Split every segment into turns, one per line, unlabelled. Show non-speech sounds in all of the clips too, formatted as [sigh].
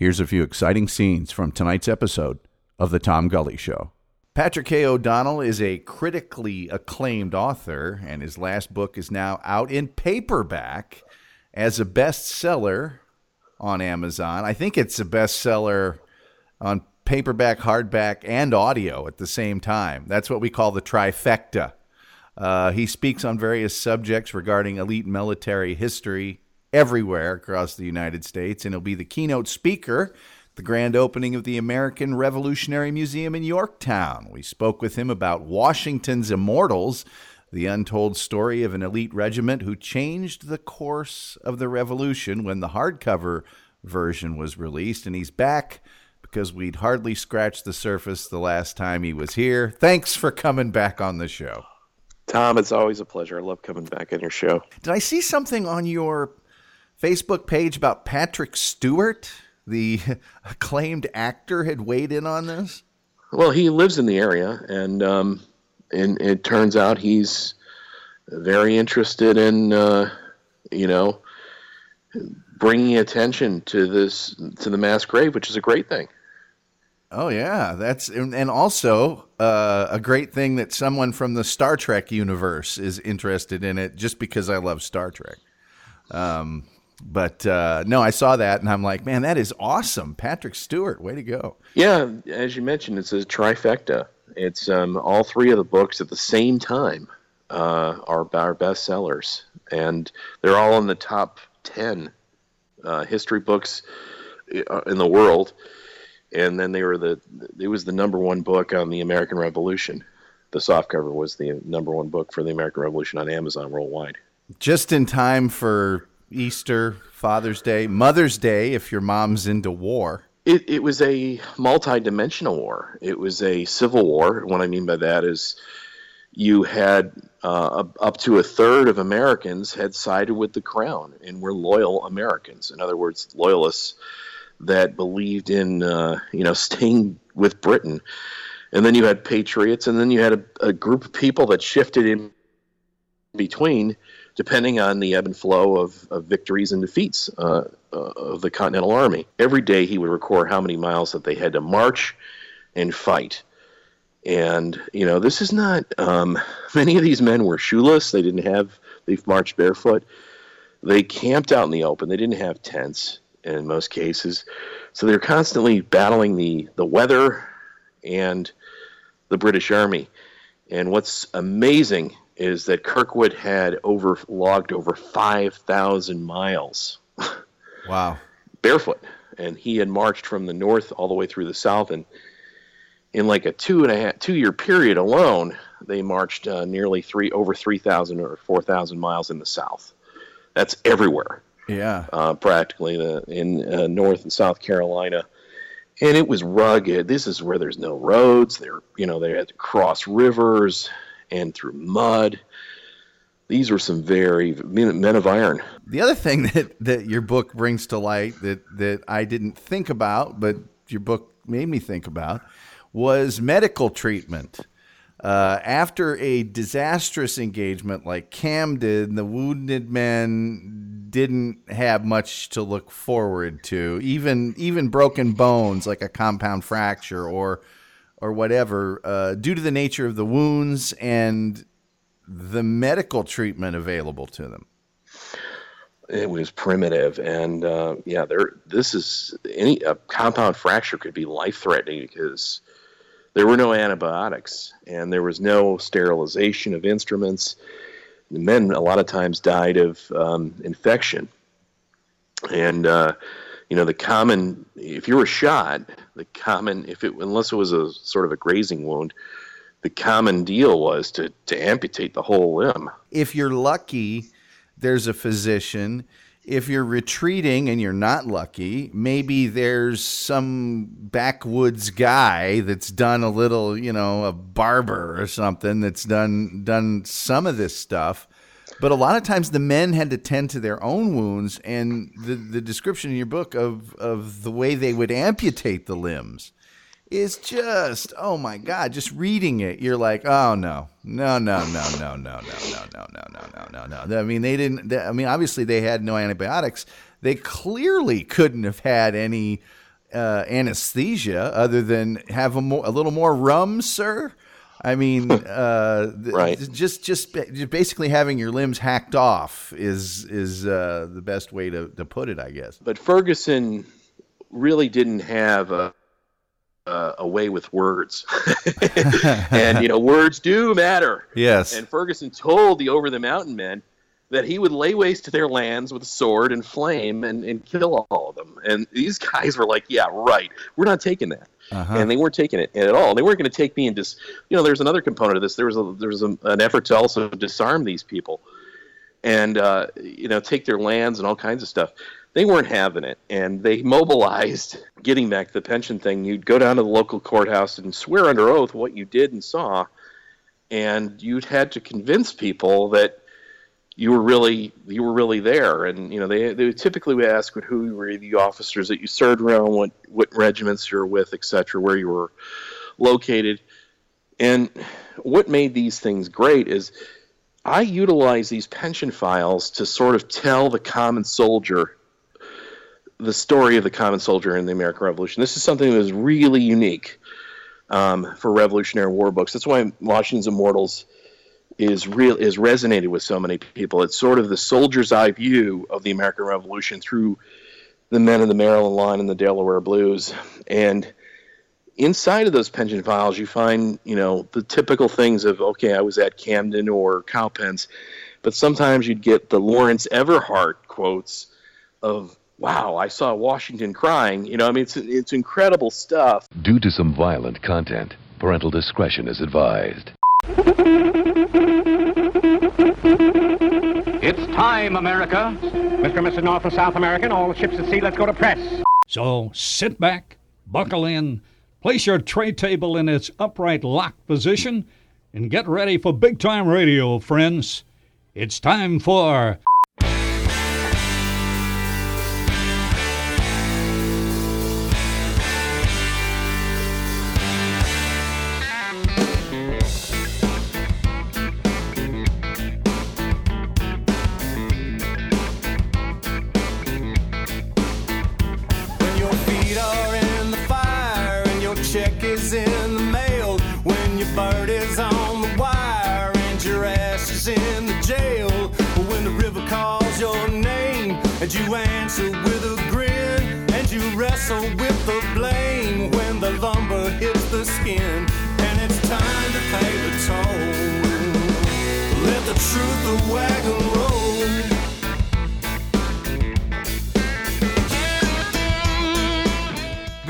Here's a few exciting scenes from tonight's episode of The Tom Gully Show. Patrick K. O'Donnell is a critically acclaimed author, and his last book is now out in paperback as a bestseller on Amazon. I think it's a bestseller on paperback, hardback, and audio at the same time. That's what we call the trifecta. Uh, he speaks on various subjects regarding elite military history everywhere across the United States, and he'll be the keynote speaker the grand opening of the American Revolutionary Museum in Yorktown. We spoke with him about Washington's Immortals, the untold story of an elite regiment who changed the course of the revolution when the hardcover version was released. And he's back because we'd hardly scratched the surface the last time he was here. Thanks for coming back on the show.
Tom, it's always a pleasure. I love coming back on your show.
Did I see something on your Facebook page about Patrick Stewart? The [laughs] acclaimed actor had weighed in on this.
Well, he lives in the area, and um, and it turns out he's very interested in, uh, you know, bringing attention to this to the mass grave, which is a great thing.
Oh yeah, that's and also uh, a great thing that someone from the Star Trek universe is interested in it, just because I love Star Trek. Um, but uh, no, I saw that and I'm like, man, that is awesome. Patrick Stewart, way to go.
Yeah, as you mentioned, it's a trifecta. It's um, all three of the books at the same time uh, are our bestsellers, and they're all in the top ten uh, history books uh, in the world. And then they were the it was the number one book on the American Revolution. The softcover was the number one book for the American Revolution on Amazon worldwide.
Just in time for Easter, Father's Day, Mother's Day, if your mom's into war.
It, it was a multi-dimensional war. It was a civil war. What I mean by that is you had uh, up to a third of Americans had sided with the crown and were loyal Americans. In other words, loyalists that believed in uh, you know [laughs] staying with Britain. And then you had patriots, and then you had a, a group of people that shifted in between depending on the ebb and flow of, of victories and defeats uh, uh, of the Continental Army. Every day he would record how many miles that they had to march and fight. And, you know, this is not, um, [laughs] many of these men were shoeless. They didn't have, they marched barefoot. They camped out in the open. They didn't have tents in most cases. So they're constantly battling the, the weather and the British Army. And what's amazing is that Kirkwood had over logged over 5,000 miles.
Wow.
barefoot. And he had marched from the north all the way through the south. And in like a two and a half, two year period alone, they marched uh, nearly three, over 3,000 or 4,000 miles in the south. That's everywhere.
Yeah.
Uh, practically the, in uh, North and South Carolina. And it was rugged. This is where there's no roads. They're, you know, they had to cross rivers and through mud. These were some very men of iron.
The other thing [laughs] that, that your book brings to light that, that I didn't think about, but your book made me think about, was medical treatment. Uh, after a disastrous engagement like Camden, the wounded men didn't have much to look forward to. Even even broken bones like a compound fracture or or whatever, uh, due to the nature of the wounds and the medical treatment available to them.
It was primitive, and uh, yeah, there. This is any a compound fracture could be life threatening because there were no antibiotics and there was no sterilization of instruments. The men a lot of times died of um, infection, and uh, you know the common if you were shot the common if it unless it was a sort of a grazing wound the common deal was to to amputate the whole limb.
If you're lucky there's a physician. If you're retreating and you're not lucky maybe there's some backwoods guy that's done a little you know a barber or something that's done done some of this stuff but a lot of times the men had to tend to their own wounds, and the, the description in your book of, of the way they would amputate the limbs is just oh my god just reading it you're like oh no no no no no no no no no no no no no no i mean they didn't i mean obviously they had no antibiotics they clearly couldn't have had any uh, anesthesia other than have a, more, a little more rum, sir? I mean, [laughs] uh,
right.
just just basically having your limbs hacked off is is uh, the best way to, to put it, I guess.
But Ferguson really didn't have a uh, a way with words, [laughs] and you know words do matter.
Yes.
And Ferguson told the over the mountain men that he would lay waste to their lands with sword and flame and, and kill all of them. And these guys were like, "Yeah, right. We're not taking that." Uh-huh. And they weren't taking it at all. They weren't going to take me and just, you know, there's another component of this. There was a, there was a, an effort to also disarm these people, and uh, you know, take their lands and all kinds of stuff they weren't having it and they mobilized getting back to the pension thing you'd go down to the local courthouse and swear under oath what you did and saw and you'd had to convince people that you were really you were really there and you know they they typically would ask who were the officers that you served around what what regiments you're with etc where you were located and what made these things great is I utilize these pension files to sort of tell the common soldier the story of the common soldier in the American Revolution. This is something that is really unique um, for Revolutionary War books. That's why Washington's Immortals is real is resonated with so many people. It's sort of the soldier's eye view of the American Revolution through the men of the Maryland line and the Delaware Blues. And inside of those pension files, you find you know the typical things of okay, I was at Camden or Cowpens, but sometimes you'd get the Lawrence Everhart quotes of wow, I saw Washington crying. You know, I mean, it's it's incredible stuff.
Due to some violent content, parental discretion is advised. [laughs]
time, America.
Mr. and Mrs. North and South American, all the ships at sea, let's go to press.
So sit back, buckle in, place your tray table in its upright lock position, and get ready for big time radio, friends. It's time for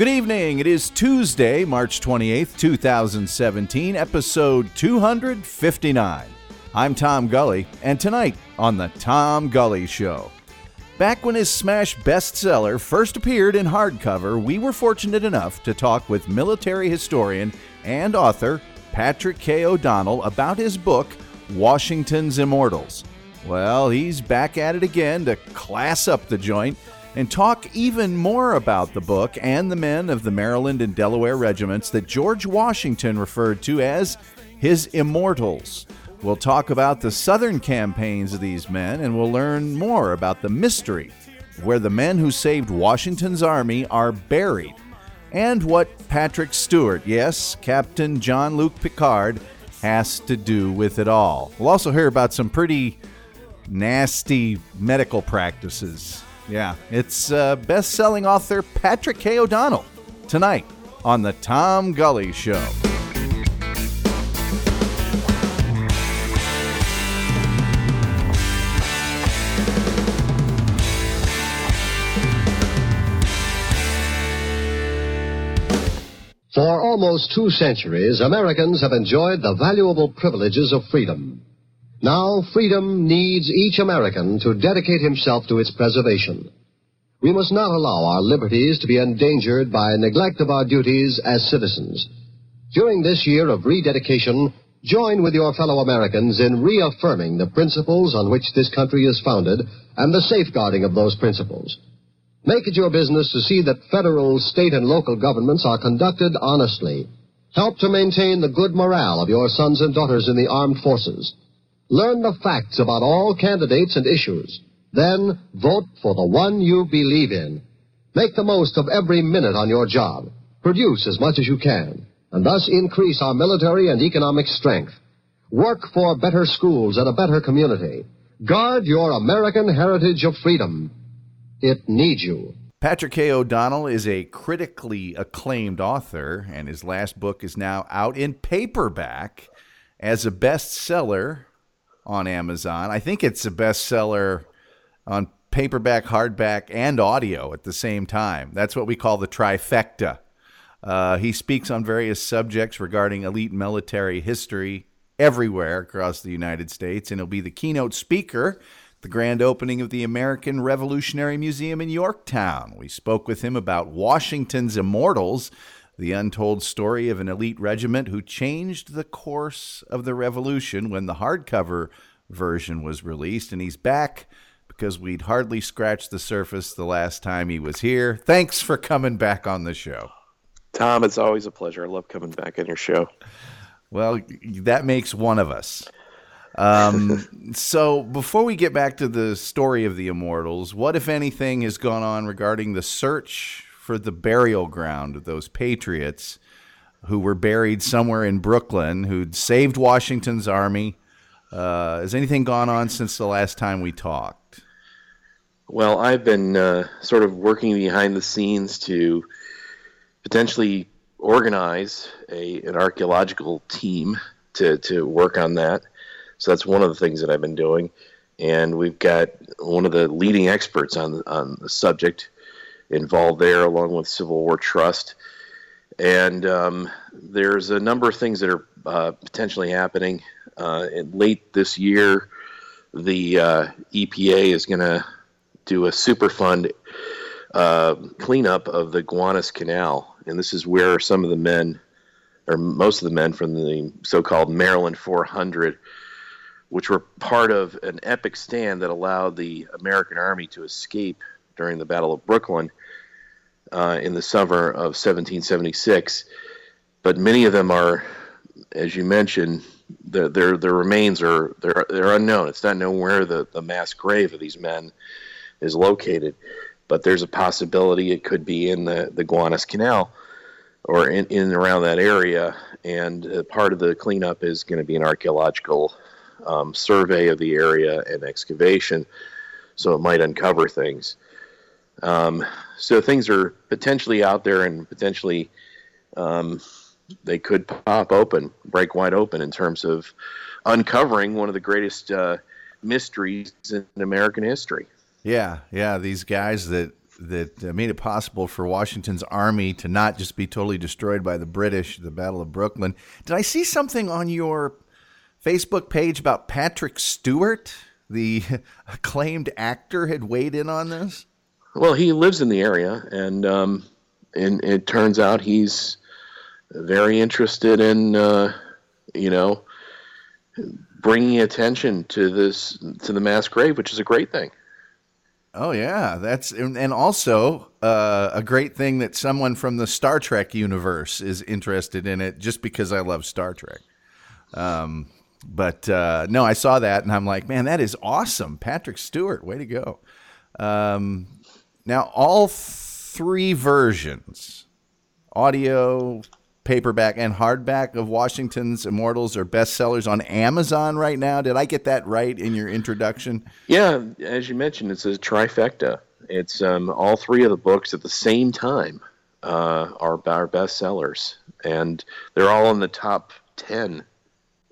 Good evening. It is Tuesday, March 28th, 2017, episode 259. I'm Tom Gully, and tonight on The Tom Gully Show. Back when his smash bestseller first appeared in hardcover, we were fortunate enough to talk with military historian and author Patrick K. O'Donnell about his book, Washington's Immortals. Well, he's back at it again to class up the joint and talk even more about the book and the men of the Maryland and Delaware regiments that George Washington referred to as his Immortals. We'll talk about the southern campaigns of these men and we'll learn more about the mystery where the men who saved Washington's army are buried and what Patrick Stewart, yes, Captain Jean Luc Picard, has to do with it all. We'll also hear about some pretty nasty medical practices. Yeah, it's uh, best selling author Patrick K. O'Donnell tonight on The Tom Gully Show.
For almost two centuries, Americans have enjoyed the valuable privileges of freedom. Now, freedom needs each American to dedicate himself to its preservation. We must not allow our liberties to be endangered by neglect of our duties as citizens. During this year of rededication, join with your fellow Americans in reaffirming the principles on which this country is founded and the safeguarding of those principles. Make it your business to see that federal, state, and local governments are conducted honestly. Help to maintain the good morale of your sons and daughters in the armed forces. Learn the facts about all candidates and issues. Then vote for the one you believe in. Make the most of every minute on your job. Produce as much as you can, and thus increase our military and economic strength. Work for better schools and a better community. Guard your American heritage of freedom. It needs you.
Patrick K. O'Donnell is a critically acclaimed author, and his last book is now out in paperback as a bestseller on Amazon. I think it's a bestseller on paperback, hardback, and audio at the same time. That's what we call the trifecta. Uh, he speaks on various subjects regarding elite military history everywhere across the United States, and he'll be the keynote speaker the grand opening of the American Revolutionary Museum in Yorktown. We spoke with him about Washington's Immortals, the untold story of an elite regiment who changed the course of the revolution when the hardcover version was released. And he's back because we'd hardly scratched the surface the last time he was here. Thanks for coming back on the show.
Tom, it's always a pleasure. I love coming back on your show.
Well, that makes one of us. Um, [laughs] so before we get back to the story of the immortals, what, if anything, has gone on regarding the search for the burial ground of those patriots who were buried somewhere in Brooklyn, who'd saved Washington's army? Uh, has anything gone on since the last time we talked?
Well, I've been uh, sort of working behind the scenes to potentially organize a an archaeological team to to work on that. So that's one of the things that I've been doing. And we've got one of the leading experts on, on the subject involved there, along with Civil War Trust. And um, there's a number of things that are uh, potentially happening. Uh, late this year, the uh, EPA is going to do a Superfund uh, cleanup of the Gowanus Canal. And this is where some of the men, or most of the men from the so called Maryland 400, which were part of an epic stand that allowed the American Army to escape during the Battle of Brooklyn uh, in the summer of 1776. But many of them are, as you mentioned, the, their their remains are they're they're unknown. It's not known where the, the mass grave of these men is located, but there's a possibility it could be in the the Gowanus Canal or in, in and around that area. And uh, part of the cleanup is going to be an archaeological um, survey of the area and excavation, so it might uncover things. Um, so things are potentially out there and potentially um, they could pop open, break wide open in terms of uncovering one of the greatest uh, mysteries in American history.
Yeah, yeah, these guys that that uh, made it possible for Washington's army to not just be totally destroyed by the British, the Battle of Brooklyn. Did I see something on your Facebook page about Patrick Stewart, the [laughs] acclaimed actor, had weighed in on this?
Well, he lives in the area, and um, and it turns out he's very interested in uh, you know bringing attention to this to the mass grave, which is a great thing.
Oh yeah, that's and also uh, a great thing that someone from the Star Trek universe is interested in it, just because I love Star Trek. Um, but uh, no, I saw that and I'm like, man, that is awesome. Patrick Stewart, way to go. Um, now, all three versions audio, paperback, and hardback of Washington's Immortals are bestsellers on Amazon right now. Did I get that right in your introduction?
Yeah, as you mentioned, it's a trifecta. It's um, all three of the books at the same time uh, are our bestsellers, and they're all in the top 10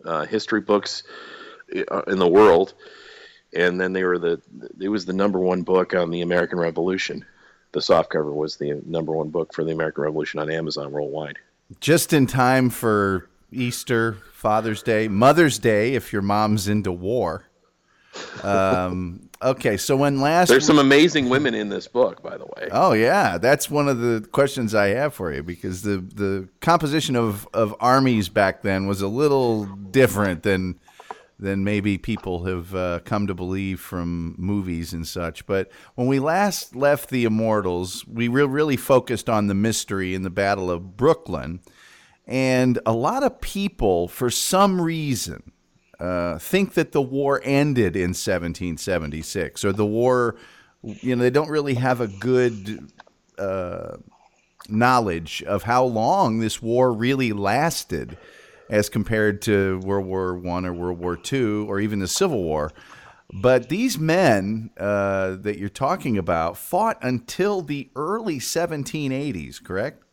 uh, history books uh, in the world, and then they were the it was the number one book on the American Revolution. The softcover was the number one book for the American Revolution on Amazon worldwide.
Just in time for Easter, Father's Day, Mother's Day, if your mom's into war. Um, [laughs] okay, so when last
there's some amazing women in this book, by the way.
Oh yeah, that's one of the questions I have for you because the the composition of of armies back then was a little different than than maybe people have uh, come to believe from movies and such. But when we last left the Immortals, we re- really focused on the mystery in the Battle of Brooklyn. And a lot of people, for some reason, uh, think that the war ended in 1776 or the war, you know, they don't really have a good uh, knowledge of how long this war really lasted as compared to World War One or World War Two or even the Civil War. But these men uh, that you're talking about fought until the early 1780s, correct?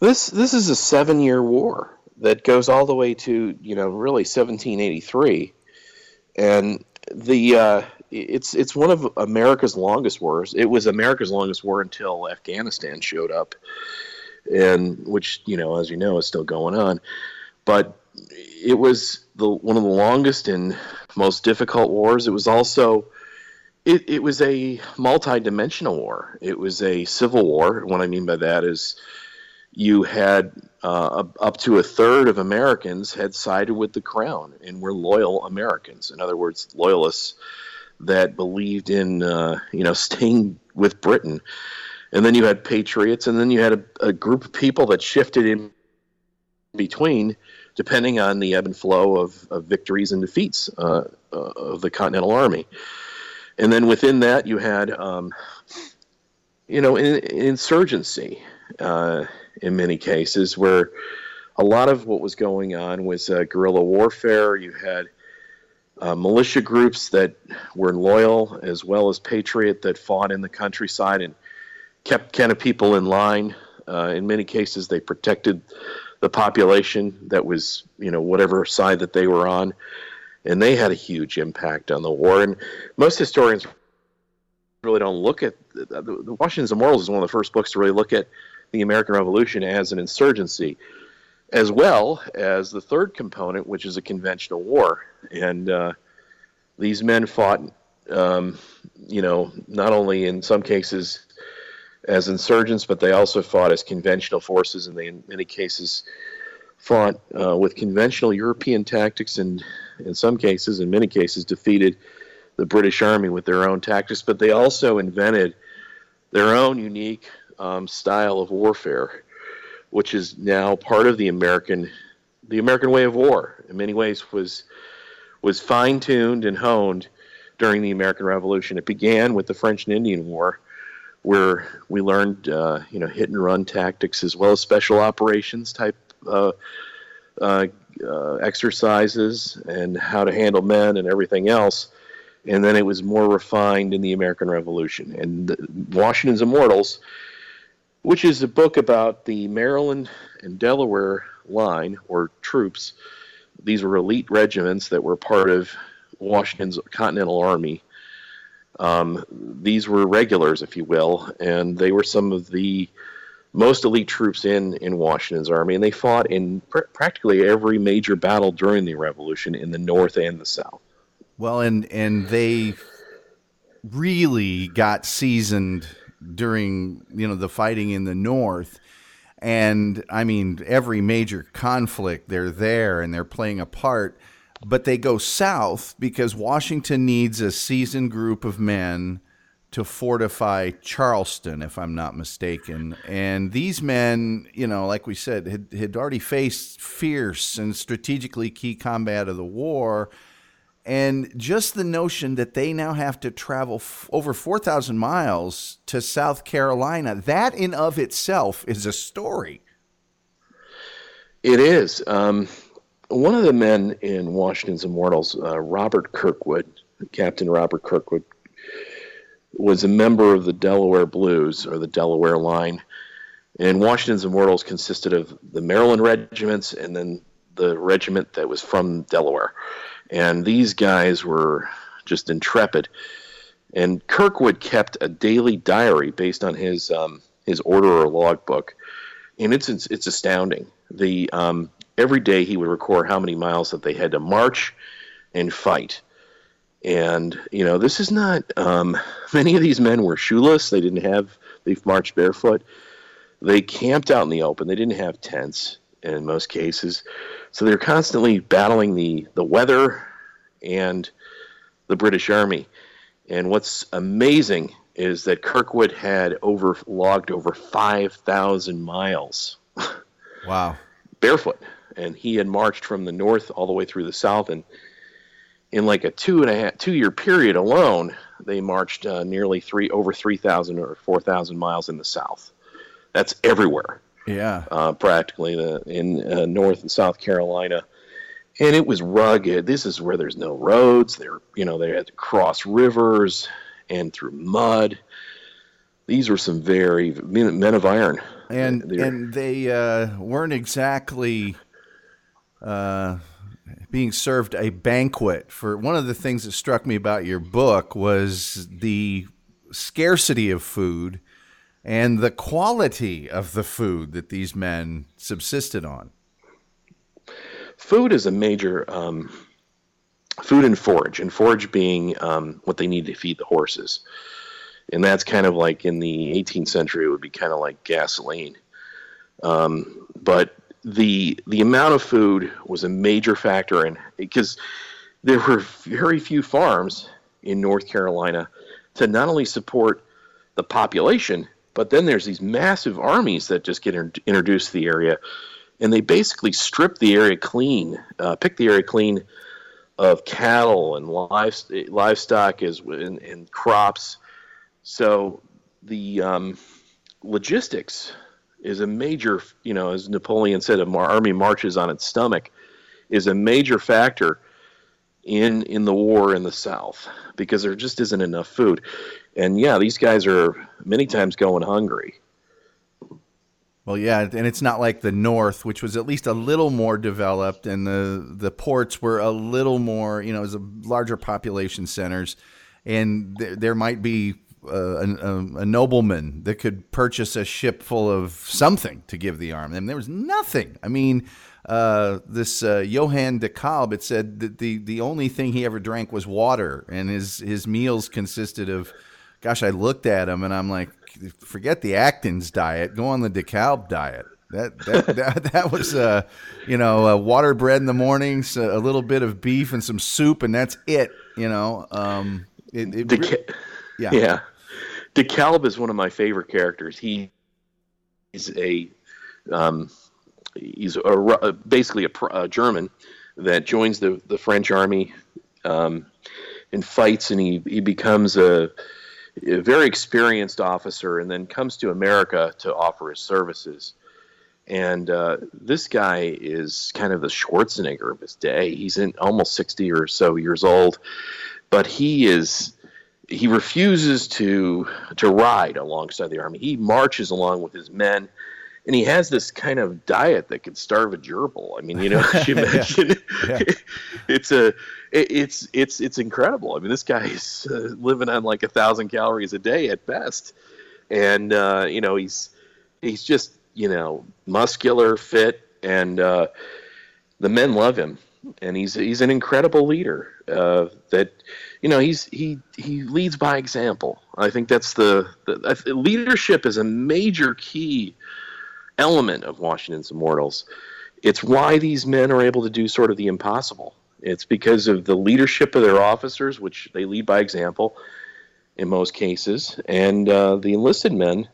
This this is a seven year war that goes all the way to you know really 1783, and the uh, it's it's one of America's longest wars. It was America's longest war until Afghanistan showed up, and which you know as you know is still going on, but it was the one of the longest and most difficult wars. It was also it, it was a multi-dimensional war. It was a civil war. What I mean by that is you had uh, up to a third of Americans had sided with the crown and were loyal Americans. In other words, loyalists that believed in uh, you know staying with Britain. And then you had patriots, and then you had a, a group of people that shifted in between, depending on the ebb and flow of, of victories and defeats uh, uh, of the Continental Army. And then within that, you had, um, you know, in, insurgency. Uh, in many cases, where a lot of what was going on was uh, guerrilla warfare. You had uh, militia groups that were loyal as well as patriot that fought in the countryside and kept kind of people in line. Uh, in many cases, they protected the population that was, you know, whatever side that they were on, and they had a huge impact on the war. And most historians really don't look at the, the Washington's Immortals is one of the first books to really look at the American Revolution as an insurgency, as well as the third component, which is a conventional war. And uh, these men fought, um, you know, not only in some cases as insurgents, but they also fought as conventional forces, and they, in many cases, fought uh, with conventional European tactics, and in some cases, in many cases, defeated the British Army with their own tactics. But they also invented their own unique um, style of warfare, which is now part of the American the American way of war. In many ways, was was fine tuned and honed during the American Revolution. It began with the French and Indian War, where we learned uh, you know hit and run tactics as well as special operations type uh, uh, uh exercises and how to handle men and everything else. And then it was more refined in the American Revolution. And Washington's Immortals which is a book about the Maryland and Delaware line or troops. These were elite regiments that were part of Washington's Continental Army. Um, these were regulars, if you will, and they were some of the most elite troops in in Washington's army, and they fought in pr- practically every major battle during the Revolution in the North and the South.
Well, and and they really got seasoned during you know the fighting in the north and i mean every major conflict they're there and they're playing a part but they go south because washington needs a seasoned group of men to fortify charleston if i'm not mistaken and these men you know like we said had, had already faced fierce and strategically key combat of the war and just the notion that they now have to travel f- over 4,000 miles to South Carolina, that in of itself is a story.
It is. Um, one of the men in Washington's Immortals, uh, Robert Kirkwood, Captain Robert Kirkwood, was a member of the Delaware Blues or the Delaware Line. And Washington's Immortals consisted of the Maryland regiments and then the regiment that was from Delaware and these guys were just intrepid. And Kirkwood kept a daily diary based on his um, his order or logbook, and it's it's, it's astounding. The um, every day he would record how many miles that they had to march and fight. And you know, this is not. Um, [laughs] many of these men were shoeless. They didn't have. They marched barefoot. They camped out in the open. They didn't have tents in most cases. So they're constantly battling the, the weather and the British Army. And what's amazing is that Kirkwood had over logged over 5,000 miles.
Wow.
barefoot. And he had marched from the north all the way through the south. And in like a two and a half two year period alone, they marched uh, nearly three over three thousand or four thousand miles in the South. That's everywhere,
Yeah.
uh, practically the, in uh, North and South Carolina, and it was rugged. This is where there's no roads. They're you know they had to cross rivers and through mud. These were some very men men of iron.
and
They're-
and they uh, weren't exactly uh, being served a banquet. For one of the things that struck me about your book was the scarcity of food and the quality of the food that these men subsisted on.
food is a major um, food and forage, and forage being um, what they need to feed the horses, and that's kind of like in the 18th century it would be kind of like gasoline. Um, but the the amount of food was a major factor in because there were very few farms in North Carolina to not only support the population, but then there's these massive armies that just get in- introduced to the area and they basically strip the area clean, uh, pick the area clean of cattle and live, livestock as and, and crops. So the um, logistics is a major, you know, as Napoleon said, a mar- army marches on its stomach, is a major factor in in the war in the South because there just isn't enough food, and yeah, these guys are many times going hungry.
Well, yeah, and it's not like the North, which was at least a little more developed, and the the ports were a little more, you know, as a larger population centers, and th- there might be uh, a, a nobleman that could purchase a ship full of something to give the army. And there was nothing. I mean, uh, this uh, Johann de Kalb, it said that the the only thing he ever drank was water, and his his meals consisted of gosh, I looked at him and I'm like, forget the Atkins diet, go on the DeKalb diet. That that [laughs] that, that was uh, you know, uh, water bread in the mornings, a little bit of beef and some soup, and that's it. You know, um, it, it
Deca-
yeah,
Yeah. DeKalb is one of my favorite characters. He is a um, he's a, basically a, a German that joins the, the French army um, and fights, and he, he becomes a, a very experienced officer, and then comes to America to offer his services. And uh, this guy is kind of the Schwarzenegger of his day. He's in almost sixty or so years old, but he is he refuses to to ride alongside the army. He marches along with his men, and he has this kind of diet that could starve a gerbil. I mean, you know, [laughs] as you mentioned,
Yeah. [laughs]
it's a it, it's it's it's incredible. I mean, this guy is uh, living on like a thousand calories a day at best, and uh, you know he's he's just you know muscular, fit, and uh, the men love him, and he's he's an incredible leader. Uh, that you know he's he he leads by example. I think that's the, the I th- leadership is a major key element of Washington's Immortals. It's why these men are able to do sort of the impossible. It's because of the leadership of their officers, which they lead by example in most cases, and uh, the enlisted men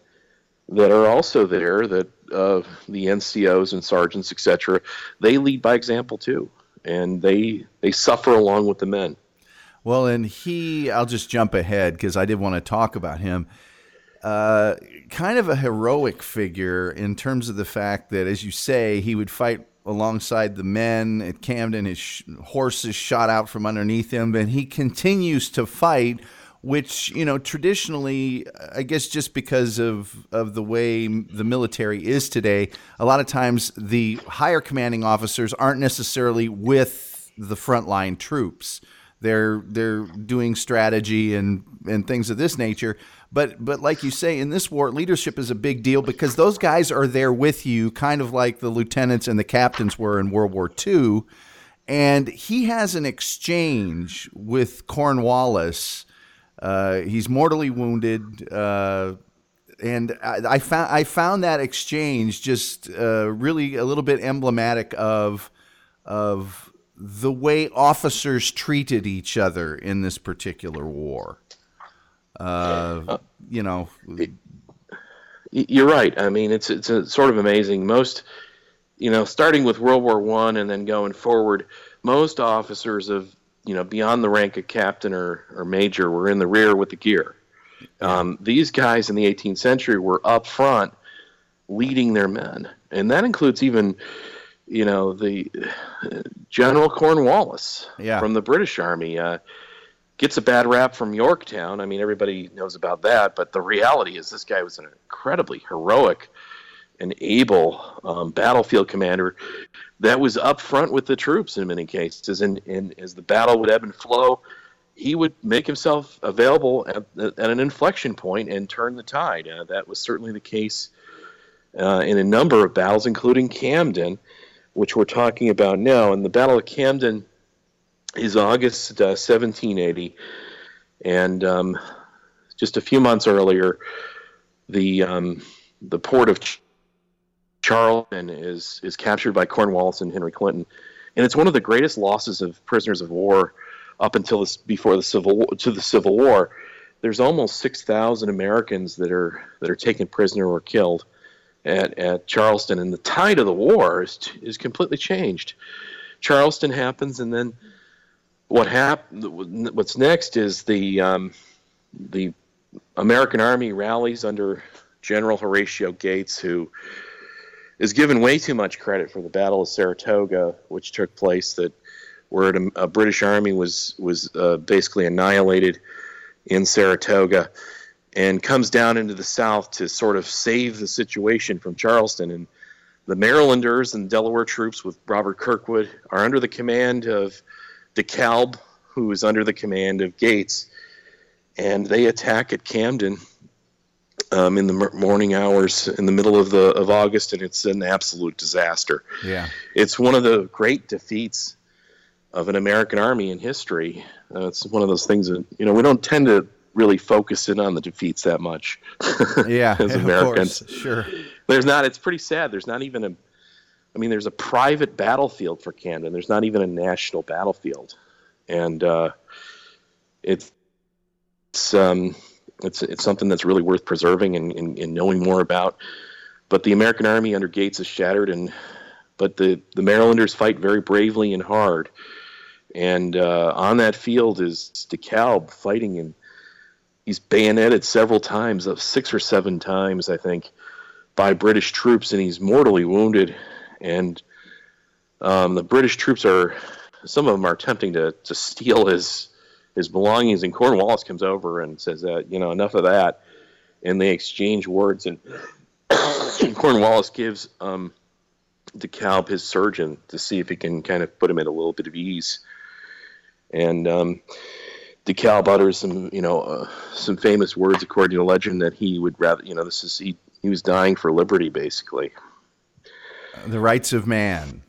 that are also there, that uh, the NCOs and sergeants, etc., they lead by example too, and they they suffer along with the men.
Well, and he, I'll just jump ahead because I did want to talk about him. Uh, kind of a heroic figure in terms of the fact that, as you say, he would fight alongside the men at Camden. His sh- horses shot out from underneath him, and he continues to fight. Which you know, traditionally, I guess, just because of of the way the military is today, a lot of times the higher commanding officers aren't necessarily with the frontline troops they're they're doing strategy and and things of this nature. But but like you say in this war leadership is a big deal because those guys are there with you kind of like the lieutenants and the captains were in World War II and he has an exchange with Cornwallis. Uh, he's mortally wounded uh, and I, I found I found that exchange just uh, really a little bit emblematic of of the way officers treated each other in this particular war. Uh, you know,
You're right. I mean, it's it's a, sort of amazing. Most, you know, starting with World War One and then going forward, most officers of you know, beyond the rank of captain or, or major, were in the rear with the gear. Um, these guys in the 18th century were up front leading their men. And that includes even, you know, the General Cornwallis
Yeah.
from the British Army. Uh, gets a bad rap from Yorktown. I mean, everybody knows about that, but the reality is this guy was an incredibly heroic and able um, battlefield commander that was up front with the troops in many cases. And, and as the battle would ebb and flow, he would make himself available at, at an inflection point and turn the tide. Uh, that was certainly the case uh, in a number of battles, including Camden, which we're talking about now. And the Battle of Camden is August uh, 1780, and um, just a few months earlier, the um, the port of Ch- Charleston is is captured by Cornwallis and Henry Clinton, and it's one of the greatest losses of prisoners of war up until this before the civil to the Civil War. There's almost six thousand Americans that are that are taken prisoner or killed at, at Charleston, and the tide of the war is is completely changed. Charleston happens, and then what hap- What's next is the um, the American Army rallies under General Horatio Gates, who is given way too much credit for the Battle of Saratoga, which took place that where a, a British army was was uh, basically annihilated in Saratoga, and comes down into the South to sort of save the situation from Charleston. And the Marylanders and Delaware troops with Robert Kirkwood are under the command of DeKalb, who is under the command of Gates, and they attack at Camden um, in the morning hours in the middle of the of August, and it's an absolute disaster.
Yeah.
It's one of the great defeats of an American army in history. Uh, it's one of those things that you know we don't tend to really focus in on the defeats that much. [laughs]
Yeah.
as Americans,
course. Sure.
there's not. It's pretty sad. There's not even a. I mean, there's a private battlefield for Camden. There's not even a national battlefield, and uh, it's it's um, it's it's something that's really worth preserving and, and, and knowing more about. But the American Army under Gates is shattered, and but the the Marylanders fight very bravely and hard. And uh, on that field is DeKalb fighting, and he's bayoneted several times, uh, six or seven times, I think, by British troops, and he's mortally wounded. And um, the British troops are, some of them are attempting to, to steal his his belongings, and Cornwallis comes over and says, uh, you know, enough of that. And they exchange words, and [coughs] Cornwallis gives um, DeKalb his surgeon to see if he can kind of put him at a little bit of ease. And um, DeKalb utters some, you know, uh, some famous words according to legend that he would rather, you know, this is he he was dying for liberty, basically.
The rights of man.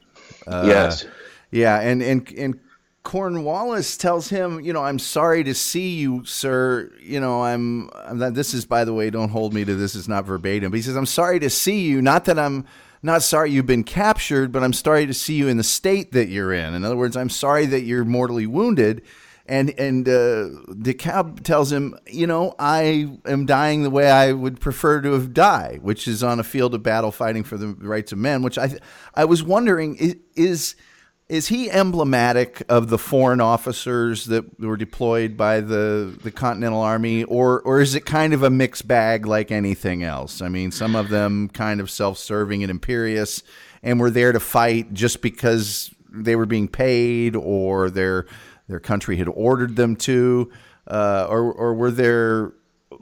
Uh,
yes.
Yeah, and and and Cornwallis tells him, you know, I'm sorry to see you, sir. You know, I'm. I'm not, this is, by the way, don't hold me to this. Is not verbatim, but he says, I'm sorry to see you. Not that I'm not sorry you've been captured, but I'm sorry to see you in the state that you're in. In other words, I'm sorry that you're mortally wounded. And and uh, DeKalb tells him, you know, I am dying the way I would prefer to have died, which is on a field of battle fighting for the rights of men. Which I I was wondering is. is is he emblematic of the foreign officers that were deployed by the, the Continental Army, or or is it kind of a mixed bag like anything else? I mean, some of them kind of self serving and imperious, and were there to fight just because they were being paid, or their their country had ordered them to, uh, or or were there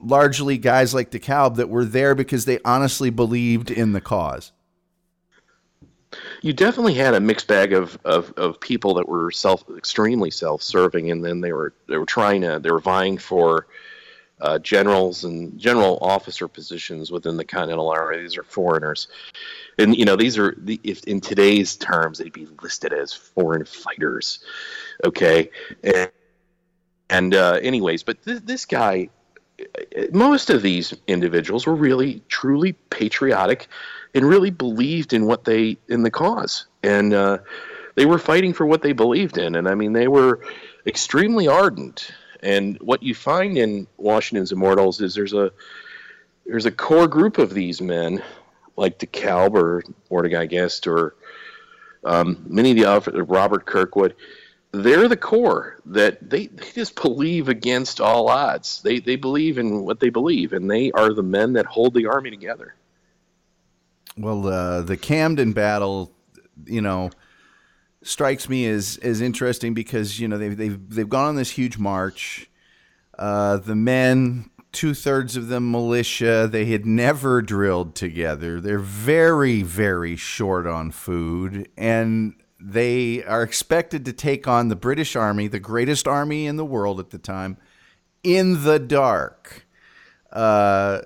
largely guys like DeKalb that were there because they honestly believed in the cause?
you definitely had a mixed bag of, of, of people that were self extremely self serving, and then they were they were trying to they were vying for uh, generals and general officer positions within the Continental Army. These are foreigners, and you know these are the, if in today's terms they'd be listed as foreign fighters. Okay, and, and uh, anyways, but th- this guy, most of these individuals were really truly patriotic and really believed in what they in the cause. And uh, they were fighting for what they believed in. And i mean they were extremely ardent. And what you find in washington's immortals is there's a there's a core group of these men like DeKalb or Mordecai Gist or um, many of the other- Robert Kirkwood they're the core that they, they just believe against all odds. They they believe in what they believe, and they are the men that hold the army together.
Well, uh, the Camden battle, you know, strikes me as as interesting because you know they've they've they've gone on this huge march. Uh, the men, two thirds of them militia, they had never drilled together. They're very very short on food, and they are expected to take on the British Army, the greatest army in the world at the time, in the dark. Uh,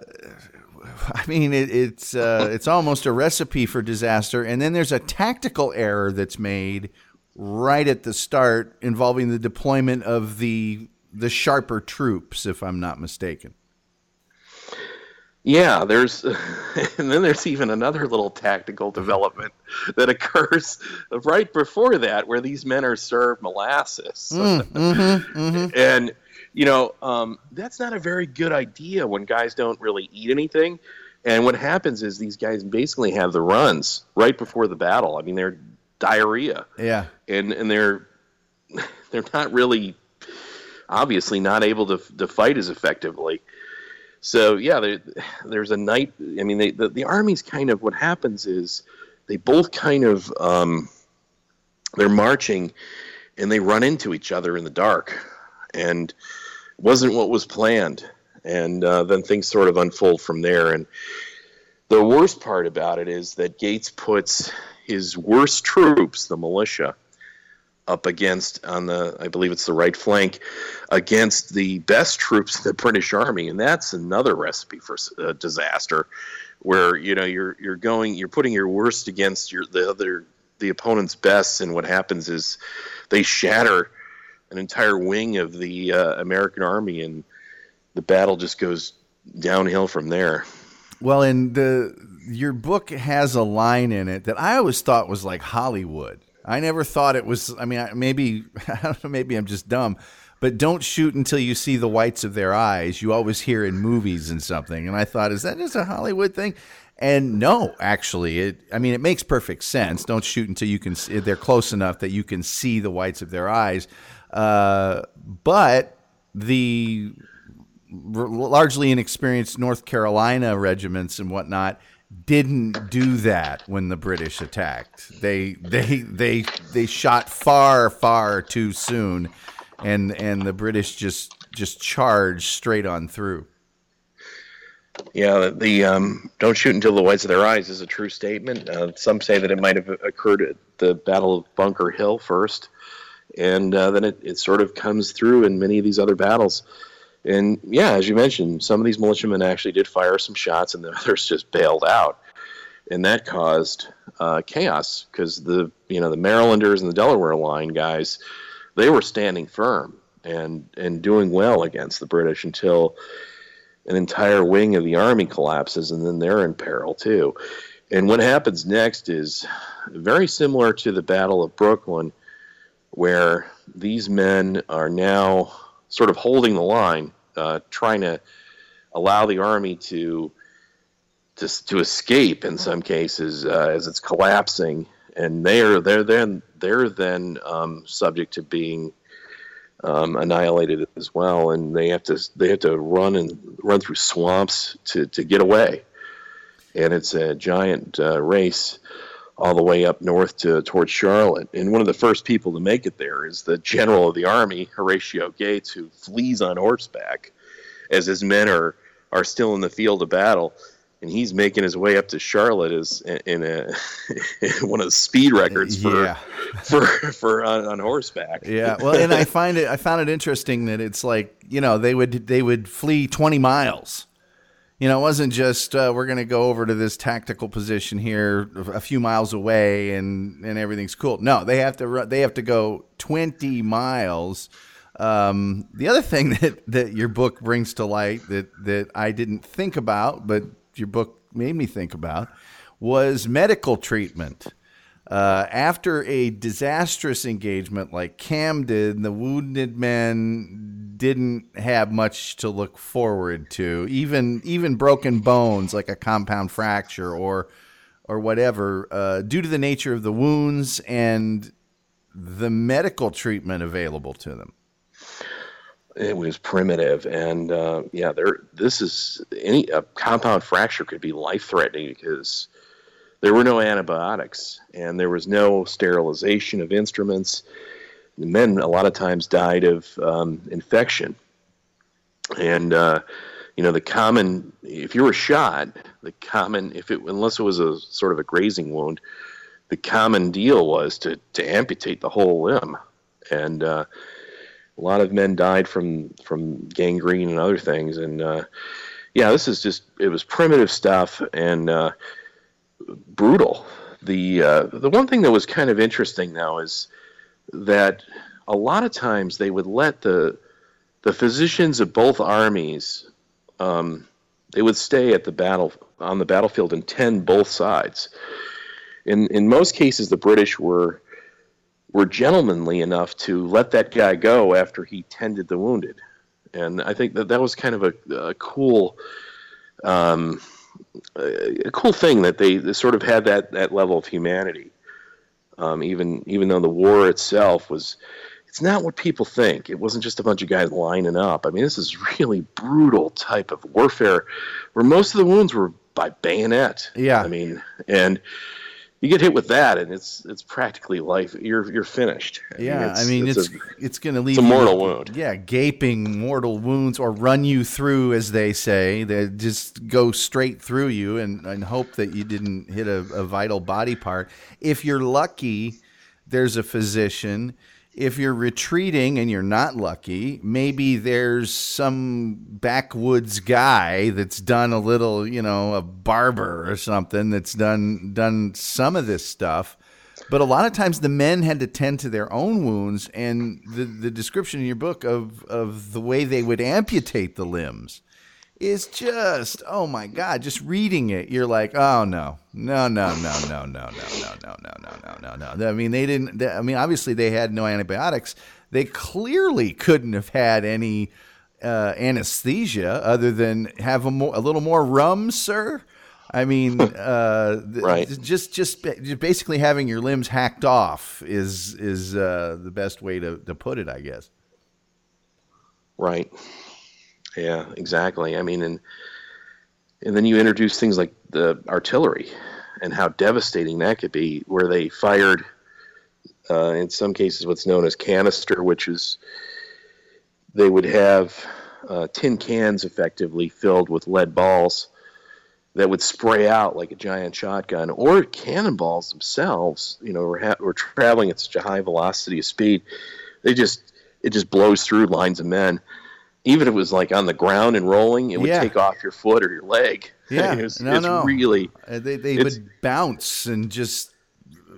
I mean, it, it's uh, it's almost a recipe for disaster. And then there's a tactical error that's made right at the start involving the deployment of the the sharper troops, if I'm not mistaken.
Yeah, there's, [laughs] and then there's even another little tactical development that occurs right before that, where these men are served molasses,
Mm, mm-hmm, mm-hmm.
and you know um, that's not a very good idea when guys don't really eat anything. And what happens is these guys basically have the runs right before the battle. I mean, they're diarrhea,
Yeah.
and and they're [laughs] they're not really obviously not able to to fight as effectively. So yeah, there, there's a night. I mean, they, the the armies kind of what happens is they both kind of um, they're marching and they run into each other in the dark, and wasn't what was planned. And uh, then things sort of unfold from there. And the worst part about it is that Gates puts his worst troops, the militia, up against on the I believe it's the right flank against the best troops of the British Army, and that's another recipe for uh, disaster, where you know you're you're going you're putting your worst against your the other the opponent's best, and what happens is they shatter an entire wing of the uh, American Army, and the battle just goes downhill from there.
Well, and the your book has a line in it that I always thought was like Hollywood. I never thought it was. I mean, maybe [laughs] I don't know. Maybe I'm just dumb. But don't shoot until you see the whites of their eyes. You always hear in movies and something. And I thought, is that just a Hollywood thing? And no, actually, it. I mean, it makes perfect sense. Don't shoot until you can. See, they're close enough that you can see the whites of their eyes. Uh, but the largely inexperienced North Carolina regiments and whatnot didn't do that when the British attacked. They they they they shot far far too soon, and and the British just just charged straight on through.
Yeah, the um, "don't shoot until the whites of their eyes" is a true statement. Uh, some say that it might have occurred at the Battle of Bunker Hill first, and uh, then it, it sort of comes through in many of these other battles. And yeah, as you mentioned, some of these militiamen actually did fire some shots, and the [laughs] others just bailed out, and that caused uh, chaos because the you know the Marylanders and the Delaware Line guys, they were standing firm and and doing well against the British until an entire wing of the army collapses and then they're in peril too. And what happens next is very similar to the Battle of Brooklyn, where these men are now sort of holding the line, uh, trying to allow the army to to, to escape in some cases uh, as it's collapsing, and they're they're then they're then um, subject to being um, annihilated as well, and they have to they have to run and run through swamps to, to get away, and it's a giant uh, race all the way up north to towards Charlotte. And one of the first people to make it there is the general of the army, Horatio Gates, who flees on horseback as his men are are still in the field of battle. And he's making his way up to Charlotte as in a [laughs] one of the speed records for
Yeah. [laughs]
for for on, on horseback.
Yeah, well, and I find it I found it interesting that it's like you know they would they would flee twenty miles. You know, it wasn't just uh, we're going to go over to this tactical position here a few miles away and and everything's cool. No, they have to run, they have to go twenty miles. Um, the other thing [laughs] that that your book brings to light that that I didn't think about, but your book made me think about, was medical treatment. Uh, after a disastrous engagement like Camden, the wounded men didn't have much to look forward to. Even even broken bones, like a compound fracture or or whatever, uh, due to the nature of the wounds and the medical treatment available to them?
it was primitive and uh, yeah there this is any a compound fracture could be life threatening because there were no antibiotics and there was no sterilization of instruments the men a lot of times died of um, infection. And uh, you know the common if you were shot the common if it unless it was a sort of a grazing wound the common deal was to to amputate the whole limb. And uh, a lot of men died from from gangrene and other things. And uh, yeah this is just it was primitive stuff and uh, brutal. The uh, the one thing that was kind of interesting though is that a lot of times they would let the the physicians of both armies um, they would stay at the battle on the battlefield and tend both sides in in most cases the british were were gentlemanly enough to let that guy go after he tended the wounded, and I think that that was kind of a, a cool, um, a cool thing that they, they, sort of had that that level of humanity. Um, even even though the war itself was, it's not what people think. It wasn't just a bunch of guys lining up. I mean, this is really brutal type of warfare, where most of the wounds were by bayonet.
Yeah,
I mean, and you get hit with that, and it's it's practically life. You're you're finished.
Yeah, I mean, it's it's, a, it's going to leave
it's a mortal wound.
Yeah, gaping mortal wounds, or run you through, as they say. They just go straight through you, and and hope that you didn't hit a, a vital body part. If you're lucky, there's a physician if you're retreating and you're not lucky, maybe there's some backwoods guy that's done a little, you know, a barber or something that's done done some of this stuff. But a lot of times the men had to tend to their own wounds and the, the description in your book of, of the way they would amputate the limbs is just oh my god just reading it you're like oh no no no no no no no no no no no no no no i mean they didn't i mean obviously they had no antibiotics they clearly couldn't have had any uh, anesthesia other than have a, more, a little more rum sir i mean uh,
right.
just just basically having your limbs hacked off is is uh, the best way to, to put it i guess
right yeah, exactly. I mean, and and then you introduce things like the artillery and how devastating that could be, where they fired, uh, in some cases, what's known as canister, which is they would have uh, tin cans effectively filled with lead balls that would spray out like a giant shotgun, or cannonballs themselves. You know, we're, ha- we're traveling at such a high velocity of speed, they just it just blows through lines of men even if it was like on the ground and rolling, it would yeah. take off your foot or your leg. [laughs]
Yeah,
it was,
no,
it's
no.
really
uh, they they would bounce and just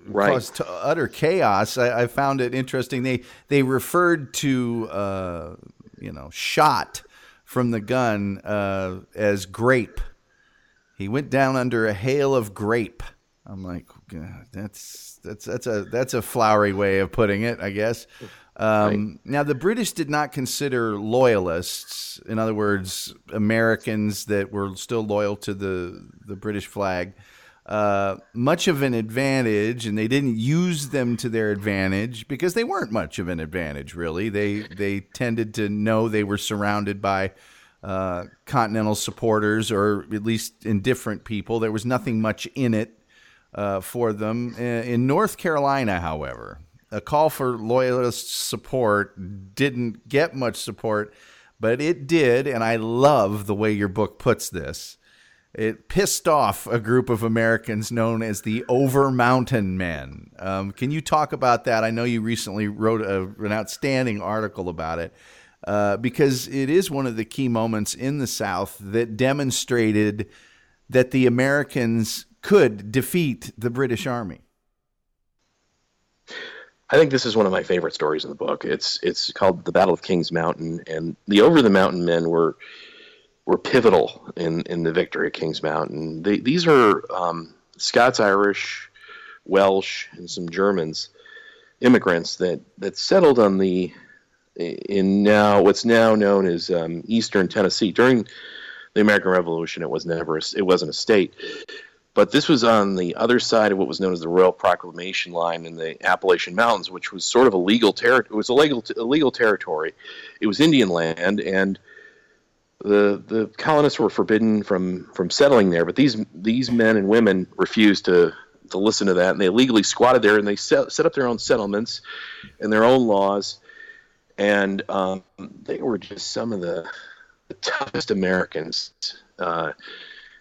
right. cause t- utter chaos. I, I, found it interesting. They they referred to uh, you know shot from the gun uh, as grape. He went down under a hail of grape. I'm like, that's that's that's a that's a flowery way of putting it, I guess. Um, right. Now, the British did not consider loyalists, in other words, Americans that were still loyal to the, the British flag, uh, much of an advantage, and they didn't use them to their advantage because they weren't much of an advantage, really. They, they tended to know they were surrounded by uh, continental supporters or at least indifferent people. There was nothing much in it uh, for them. In North Carolina, however, a call for loyalist support didn't get much support, but it did, and I love the way your book puts this. It pissed off a group of Americans known as the Over Mountain Men. Um, can you talk about that? I know you recently wrote a, an outstanding article about it uh, because it is one of the key moments in the South that demonstrated that the Americans could defeat the British Army.
I think this is one of my favorite stories in the book. It's it's called the Battle of Kings Mountain, and the Over the Mountain men were were pivotal in in the victory at Kings Mountain. They, these are um, Scots, Irish, Welsh, and some Germans immigrants that that settled on the in now what's now known as um, Eastern Tennessee during the American Revolution. It was never it wasn't a state, but this was on the other side of what was known as the Royal Proclamation Line in the Appalachian Mountains, which was sort of a legal territory. It was a legal, illegal territory. It was Indian land, and the the colonists were forbidden from from settling there. But these these men and women refused to to listen to that, and they illegally squatted there, and they set, set up their own settlements and their own laws, and um, they were just some of the, the toughest Americans uh,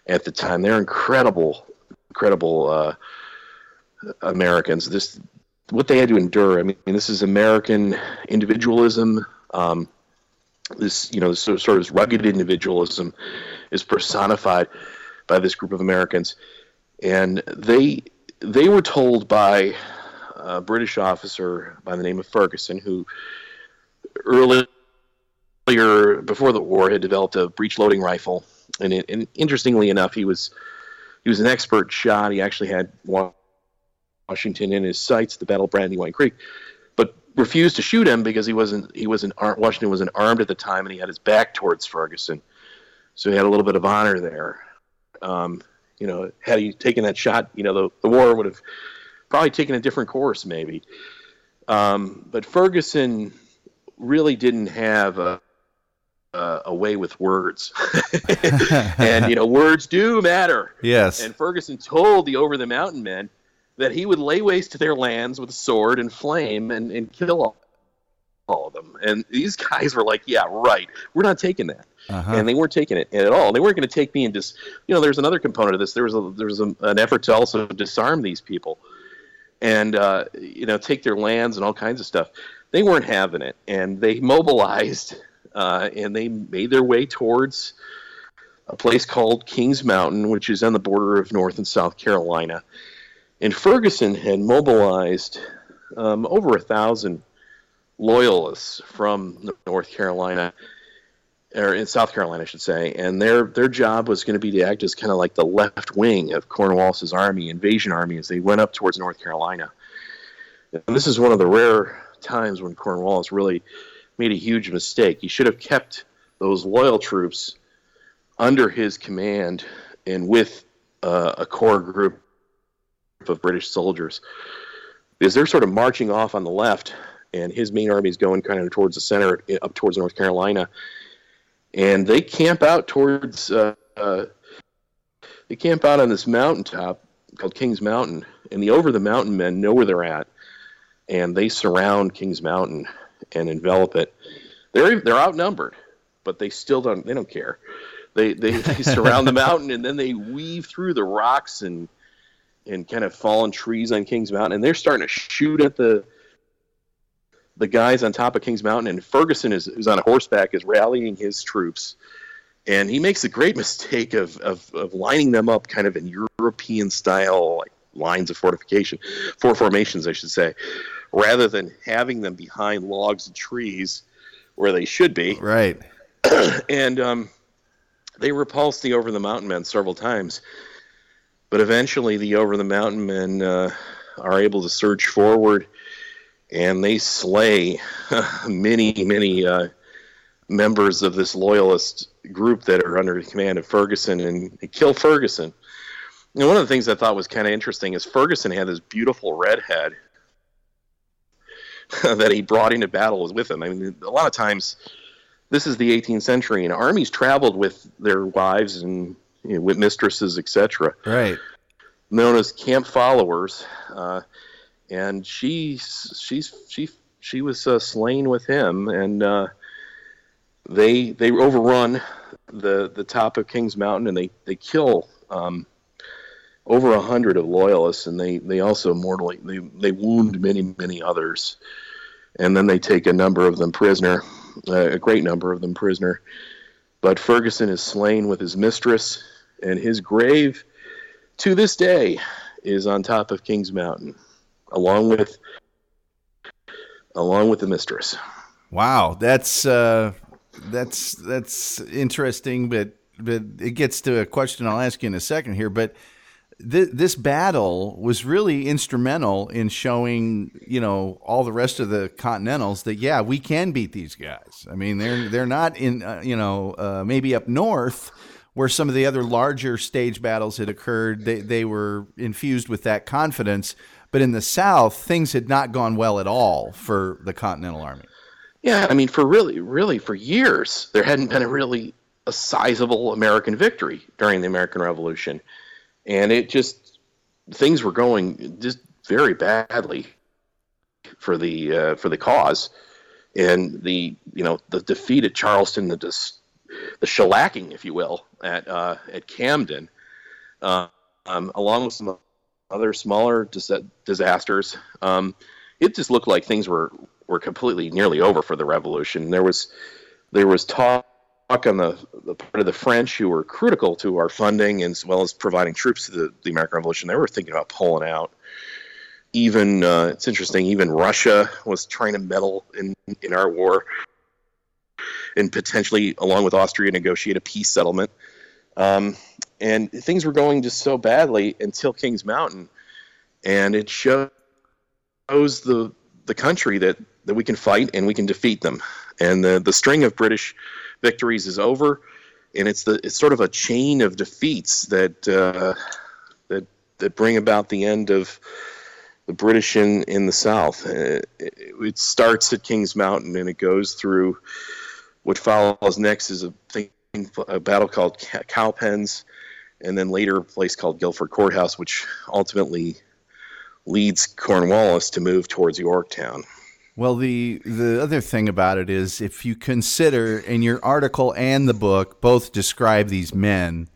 at the time. They're incredible, incredible uh, Americans. This what they had to endure. I mean, this is American individualism. Um, this, you know, this sort of rugged individualism is personified by this group of Americans, and they they were told by a British officer by the name of Ferguson, who earlier before the war had developed a breech loading rifle, and, it, and interestingly enough, he was he was an expert shot. He actually had Washington in his sights, the Battle of Brandywine Creek, but refused to shoot him because he wasn't he wasn't Washington wasn't armed at the time, and he had his back towards Ferguson, so he had a little bit of honor there. Um, you know, had he taken that shot, you know, the, the war would have probably taken a different course, maybe. Um, but Ferguson really didn't have a, a, a way with words, [laughs] [laughs] and you know, words do matter.
Yes.
And Ferguson told the over the mountain men that he would lay waste to their lands with sword and flame and, and kill all, all of them. And these guys were like, "Yeah, right. We're not taking that." Uh-huh. and they weren't taking it at all. They weren't going to take me and just, you know, there's another component of this. There was a there was a, an effort to also disarm these people, and uh, you know, take their lands and all kinds of stuff. They weren't having it, and they [laughs] mobilized uh, and they made their way towards a place called Kings Mountain, which is on the border of North and South Carolina. And Ferguson had mobilized um, over a thousand loyalists from North Carolina or in South Carolina, I should say, and their their job was going to be to act as kind of like the left wing of Cornwallis's army, invasion army, as they went up towards North Carolina. And this is one of the rare times when Cornwallis really made a huge mistake. He should have kept those loyal troops under his command and with uh, a core group of British soldiers, because they're sort of marching off on the left, and his main army is going kind of towards the center, up towards North Carolina. And they camp out towards uh, uh, they camp out on this mountaintop called Kings Mountain, and the over the mountain men know where they're at, and they surround Kings Mountain and envelop it. They're they're outnumbered, but they still don't they don't care. They they, [laughs] they surround the mountain and then they weave through the rocks and and kind of fallen trees on Kings Mountain, and they're starting to shoot at the the guys on top of Kings Mountain, and Ferguson is who's on horseback is rallying his troops, and he makes a great [laughs] mistake of of, of lining them up kind of in European style like lines of fortification, four formations, I should say, rather than having them behind logs and trees where they should be. [clears throat]
Right.
and um, they repulsed the over the mountain men several times, but eventually the over the mountain men uh, are able to surge forward and they slay [laughs] many, many uh, members of this loyalist group that are under the command of Ferguson and kill Ferguson. And one of the things I thought was kind of interesting is Ferguson had this beautiful redhead [laughs] that he brought into battle was with him. I mean, a lot of times, this is the 18th century, and armies traveled with their wives and you know, with mistresses, etc.
Right.
Known as camp followers. Uh, and she she's she she was uh, slain with him, and uh, they they overrun the the top of Kings Mountain, and they they kill um, over a hundred of loyalists, and they they also mortally they they wound many many others, and then they take a number of them prisoner, uh, a great number of them prisoner. But Ferguson is slain with his mistress, and his grave to this day is on top of Kings Mountain along with along with the mistress.
Wow, that's uh, that's that's interesting, but but it gets to a question I'll ask you in a second here. But th- this battle was really instrumental in showing you know all the rest of the Continentals that yeah we can beat these guys. I mean they're they're not in uh, you know uh, maybe up north where some of the other larger stage battles had occurred, they, they were infused with that confidence. But in the South, things had not gone well at all for the Continental Army.
Yeah, I mean, for really, really, for years, there hadn't been a really a sizable American victory during the American Revolution, and it just things were going just very badly for the uh, for the cause, and the you know the defeat at Charleston, the dis- the shellacking, if you will, at uh, at Camden, uh, um, along with some other smaller dis- disasters. Um, it just looked like things were were completely nearly over for the revolution. There was there was talk on the, the part of the French who were critical to our funding as well as providing troops to the, the American Revolution. They were thinking about pulling out. Even uh, it's interesting. Even Russia was trying to meddle in in our war and potentially, along with Austria, negotiate a peace settlement. Um, and things were going just so badly until Kings Mountain, and it shows the the country that that we can fight and we can defeat them. And the the string of British victories is over, and it's the it's sort of a chain of defeats that uh, that that bring about the end of the British in in the South. Uh, it, it starts at Kings Mountain and it goes through. What follows next is a thing, a battle called Cowpens, and then later a place called Guilford Courthouse, which ultimately leads Cornwallis to move towards Yorktown.
Well, the the other thing about it is if you consider in your article and the book both describe these men,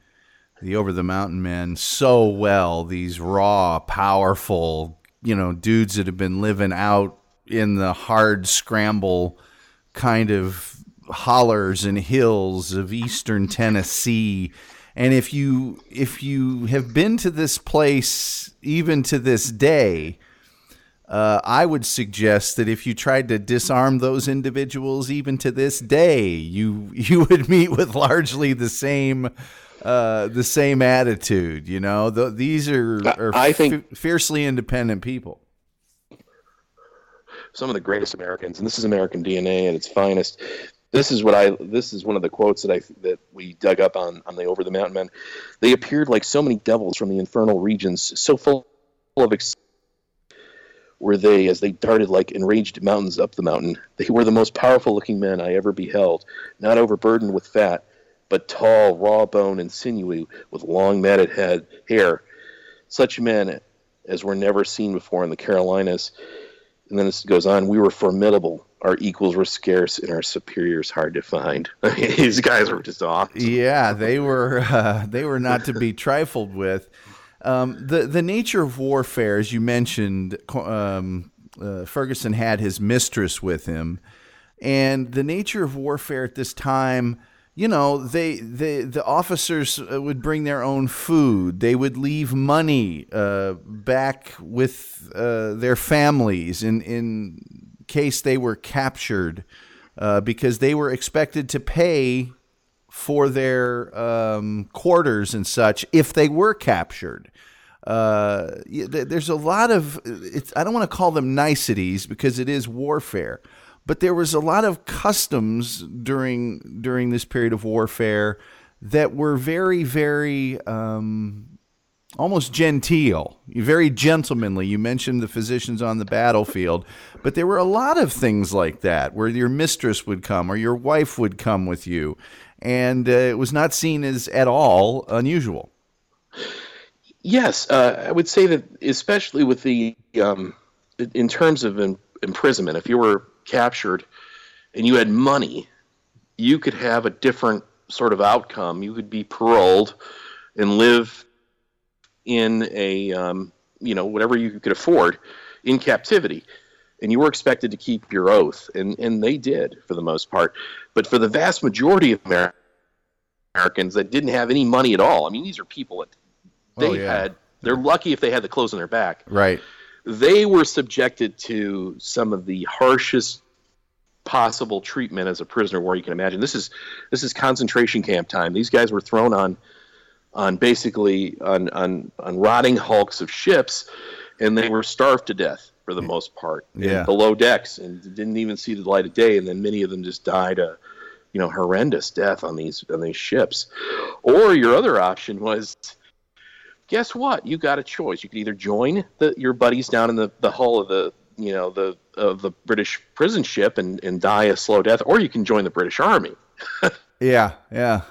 the over the mountain men so well, these raw, powerful, you know, dudes that have been living out in the hard scramble kind of hollers and hills of eastern Tennessee. And if you if you have been to this place even to this day, uh, I would suggest that if you tried to disarm those individuals even to this day, you [laughs] you would meet with largely the same uh, the same attitude. You know, the, these are, are
I think
f- fiercely independent people.
Some of the greatest Americans, and this is American DNA at its finest this is what I this is one of the quotes that I that we dug up on on the Over the Mountain Men. They appeared like so many devils from the infernal regions, so full of ex- were they as they darted like enraged mountains up the mountain. They were the most powerful looking men I ever beheld, not overburdened with fat, but tall, raw bone and sinewy, with long matted head hair. Such men as were never seen before in the Carolinas. And then this goes on. We were formidable our equals were scarce and our superiors hard to find. I [laughs] mean, these guys were just awesome.
Yeah, they were. Uh, they were not to be trifled with. Um, the the nature of warfare, as you mentioned, um, uh, Ferguson had his mistress with him, and the nature of warfare at this time. You know, they, they the officers uh, would bring their own food. They would leave money uh, back with uh, their families in in case they were captured uh, because they were expected to pay for their um, quarters and such if they were captured. Uh, there's a lot of I don't want to call them niceties because it is warfare, but there was a lot of customs during during this period of warfare that were very very um, almost genteel, very gentlemanly. You mentioned the physicians on the battlefield, but there were a lot of things like that where your mistress would come or your wife would come with you, and uh, it was not seen as at all unusual.
Yes, uh, I would say that, especially with the um, in terms of in, imprisonment, if you were captured and you had money, you could have a different sort of outcome. You could be paroled and live in a um, you know whatever you could afford in captivity and you were expected to keep your oath and and they did for the most part but for the vast majority of americans that didn't have any money at all i mean these are people that Oh, they
oh, yeah.
had they're lucky if they had the clothes on their back
right
they were subjected to some of the harshest possible treatment as a prisoner war you can imagine this is this is concentration camp time these guys were thrown on on basically on, on, on rotting hulks of ships, and they were starved to death for the most part
yeah.
below decks and didn't even see the light of day. And then many of them just died a you know horrendous death on these on these ships. Or your other option was guess what? You got a choice. You could either join the, your buddies down in the, the hull of the you know the of the British prison ship and, and die a slow death, or you can join the British Army. [laughs]
Yeah, yeah.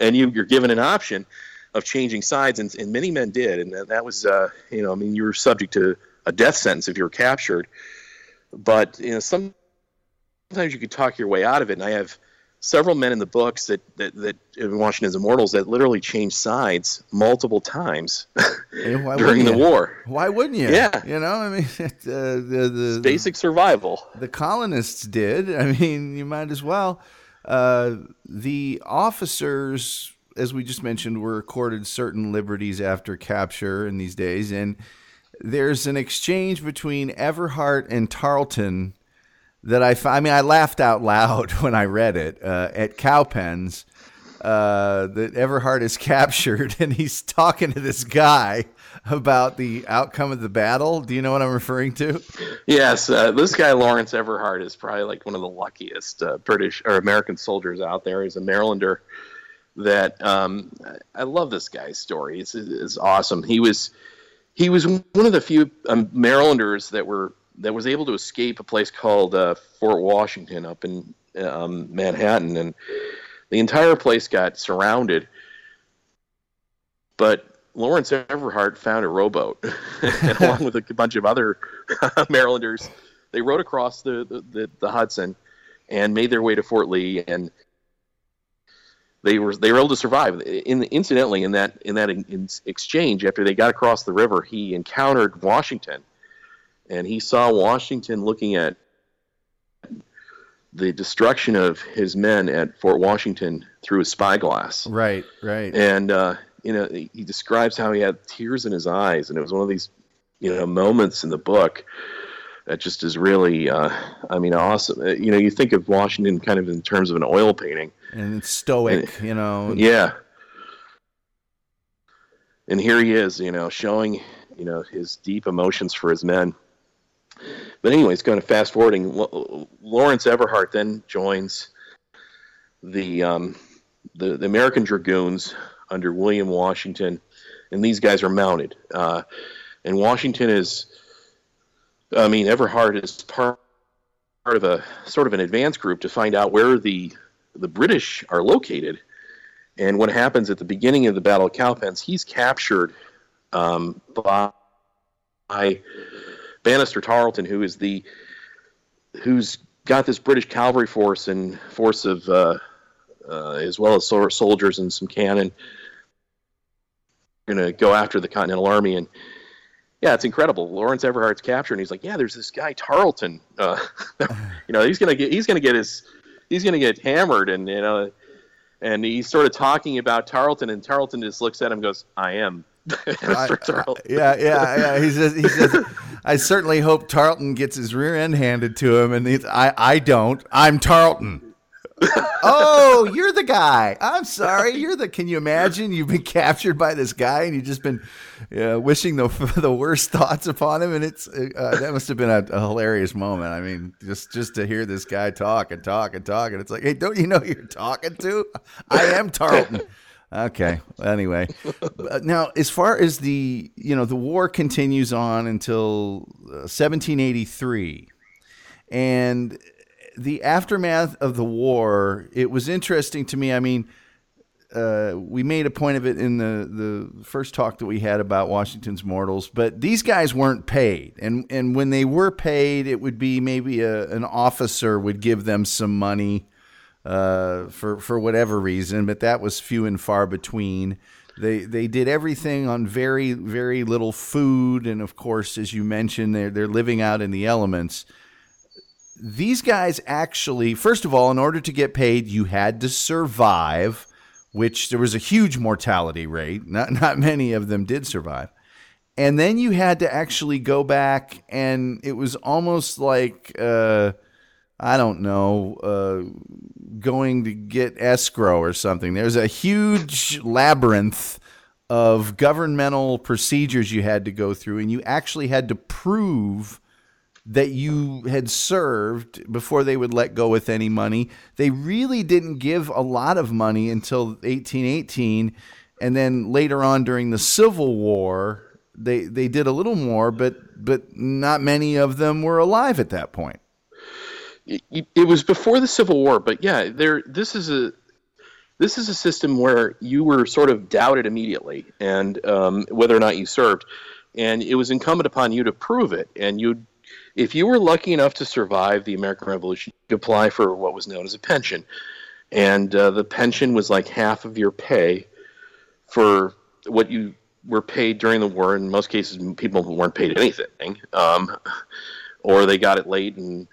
and you, you're given an option of changing sides, and, and many men did, and that, that was uh, you know I mean you were subject to a death sentence if you were captured, but you know some sometimes you could talk your way out of it, and I have several men in the books that that, that in Washington's Immortals that literally changed sides multiple times [laughs] during the
you?
war.
Why wouldn't you?
Yeah.
You know, I mean, [laughs] uh, the, the,
Basic survival.
the colonists did. I mean, you might as well. Uh, the officers, as we just mentioned, were accorded certain liberties after capture in these days, and there's an exchange between Everhart and Tarleton that I, I mean, I laughed out loud [laughs] when I read it uh, at Cowpens. Uh, that Everhart is [laughs] captured, and he's talking to this guy about the outcome of the battle. Do you know what I'm referring to?
Yes, uh, this guy Lawrence Everhart is probably like one of the luckiest uh, British or American soldiers out there. He's a Marylander. That um, I love this guy's story. It's, it's awesome. He was he was one of the few um, Marylanders that were that was able to escape a place called uh, Fort Washington up in um, Manhattan, and the entire place got surrounded. But Lawrence Everhart found a rowboat, [laughs] and along with a bunch of other [laughs] Marylanders, they rowed across the, the, the, Hudson and made their way to Fort Lee, and they were they were able to survive. In, incidentally, in that in that in exchange, after they got across the river, he encountered Washington, and he saw Washington looking at the destruction of his men at Fort Washington through a spyglass.
Right, right.
And uh, you know, he describes how he had tears in his eyes, and it was one of these, you know, moments in the book that just is really, uh, I mean, awesome. Uh, You know, you think of Washington kind of in terms of an oil painting.
and it's stoic, you know.
Yeah. And here he is, you know, showing, you know, his deep emotions for his men. But anyways, going to fast forwarding, Lawrence Everhart then joins the, um, the the American Dragoons under William Washington, and these guys are mounted. Uh, and Washington is, I mean, Everhart is part part of a sort of an advance group to find out where the the British are located. And what happens at the beginning of the Battle of Cowpens, he's captured um, by, by Banastre Tarleton, who is the who's got this British cavalry force and force of uh, uh, as well as soldiers and some cannon. Going to go after the Continental Army and yeah, it's incredible. Lawrence Everhart's captured, and he's like, "Yeah, there's this guy Tarleton. Uh, [laughs] you know, he's gonna get he's gonna get his he's gonna get hammered, and you know, and he's sort of talking about Tarleton, and Tarleton just looks at him, and goes, "I am." [laughs] Mr. Tarleton.
Yeah, yeah, yeah. He says, he says, I certainly hope Tarleton gets his rear end handed to him, and he's, I, I don't. I'm Tarleton. [laughs] oh, you're the guy. I'm sorry. You're the. Can you imagine? You've been captured by this guy, and you've just been uh, wishing the [laughs] the worst thoughts upon him, and it's uh, that must have been a, a hilarious moment. I mean, just just to hear this guy talk and talk and talk, and it's like, hey, don't you know who you're talking to? I am Tarleton. Okay. Anyway, [laughs] now as far as the you know the war continues on until uh, 1783, and the aftermath of the war, it was interesting to me. I mean, uh, we made a point of it in the, the first talk that we had about Washington's Immortals, but these guys weren't paid, and and when they were paid, it would be maybe a, an officer would give them some money uh, for for whatever reason, but that was few and far between. They they did everything on very very little food, and of course, as you mentioned, they're they're living out in the elements. These guys actually, first of all, in order to get paid, you had to survive, which there was a huge mortality rate. Not not many of them did survive. And then you had to actually go back, and it was almost like uh, I don't know, uh, going to get escrow or something. There's a huge labyrinth of governmental procedures you had to go through, and you actually had to prove that you had served before they would let go with any money. They really didn't give a lot of money until 1818 and then later on during the Civil War they they did a little more but but not many of them were alive at that point.
It, was before the Civil War, but yeah, there this is a this is a system where you were sort of doubted immediately and um, whether or not you served. And it was incumbent upon you to prove it. And you if you were lucky enough to survive the american revolution you apply for what was known as a pension. And uh, the pension was like half of your pay for what you were paid during the war. In most cases people weren't paid anything um, or they got it late and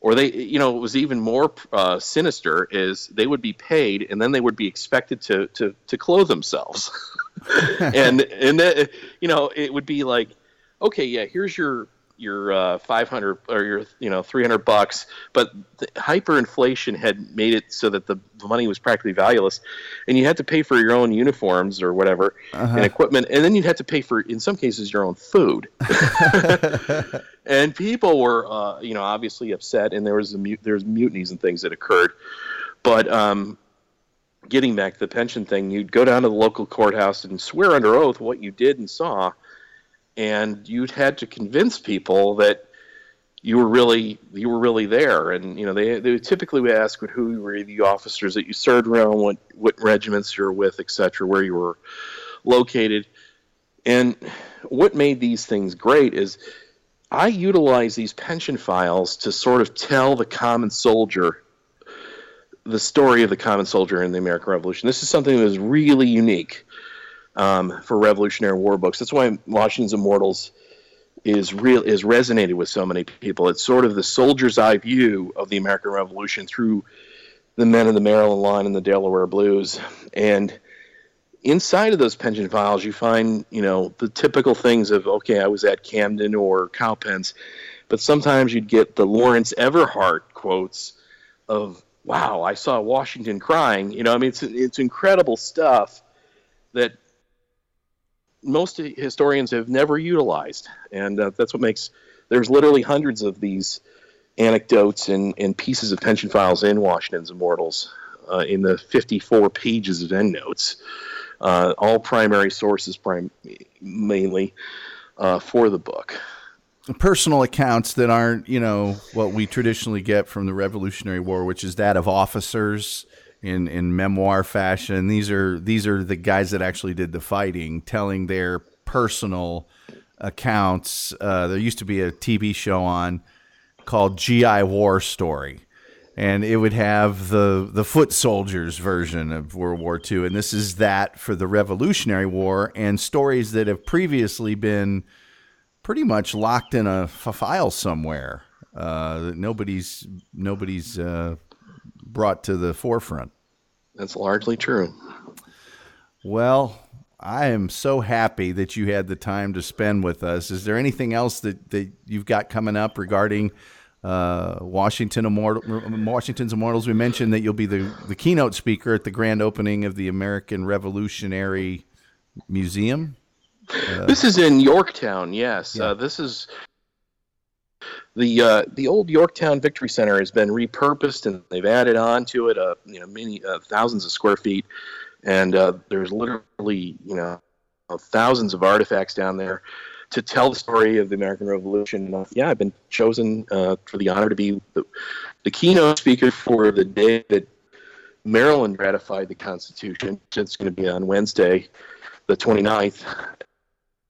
or they you know it was even more uh, sinister is they would be paid and then they would be expected to to to clothe themselves. [laughs] [laughs] And and then you know it would be like okay yeah here's your your uh, 500 or your you know 300 bucks but hyperinflation had made it so that the, money was practically valueless and you had to pay for your own uniforms or whatever uh-huh. and equipment and then you'd have to pay for in some cases your own food [laughs] [laughs] and people were uh, you know obviously upset and there was a there was mutinies and things that occurred but um, getting back to the pension thing you'd go down to the local courthouse and swear under oath what you did and saw and you had to convince people that you were really you were really there. And you know they they typically would ask who were the officers that you served around? What what regiments you were with etc where you were located? And what made these things great is I utilize these pension files to sort of tell the common soldier the story of the common soldier in the American Revolution. This is something that is really unique um, for Revolutionary War books. That's why Washington's Immortals is real is resonated with so many people. It's sort of the soldier's eye view of the American Revolution through the men of the Maryland line and the Delaware Blues. And inside of those pension files, you find you know the typical things of okay, I was at Camden or Cowpens, but sometimes you'd get the Lawrence Everhart quotes of wow, I saw Washington crying. You know, I mean, it's it's incredible stuff that most historians have never utilized, and uh, that's what makes there's literally hundreds of these anecdotes and, and pieces of pension files in Washington's Immortals uh, in the 54 pages of endnotes, uh, all primary sources, prim- mainly uh, for the book.
Personal accounts that aren't, you know, what we traditionally get from the Revolutionary War, which is that of officers in in memoir fashion. These are these are the guys that actually did the fighting, telling their personal accounts. Uh, there used to be a TV show on called GI War Story, and it would have the the foot soldiers version of World War II, and this is that for the Revolutionary War and stories that have previously been pretty much locked in a file somewhere. Uh, nobody's nobody's uh, brought to the forefront.
That's largely true.
Well, I am so happy that you had the time to spend with us. Is there anything else that, that you've got coming up regarding uh, Washington Immortal, Washington's Immortals? We mentioned that you'll be the, the keynote speaker at the grand opening of the American Revolutionary Museum.
Uh, this is in Yorktown. Yes, yeah. uh, this is the uh, the old Yorktown Victory Center has been repurposed and they've added on to it, uh, you know, many uh, thousands of square feet, and uh, there's literally you know thousands of artifacts down there to tell the story of the American Revolution. Uh, yeah, I've been chosen uh, for the honor to be the, the keynote speaker for the day that Maryland ratified the Constitution. It's going to be on Wednesday, the 29th,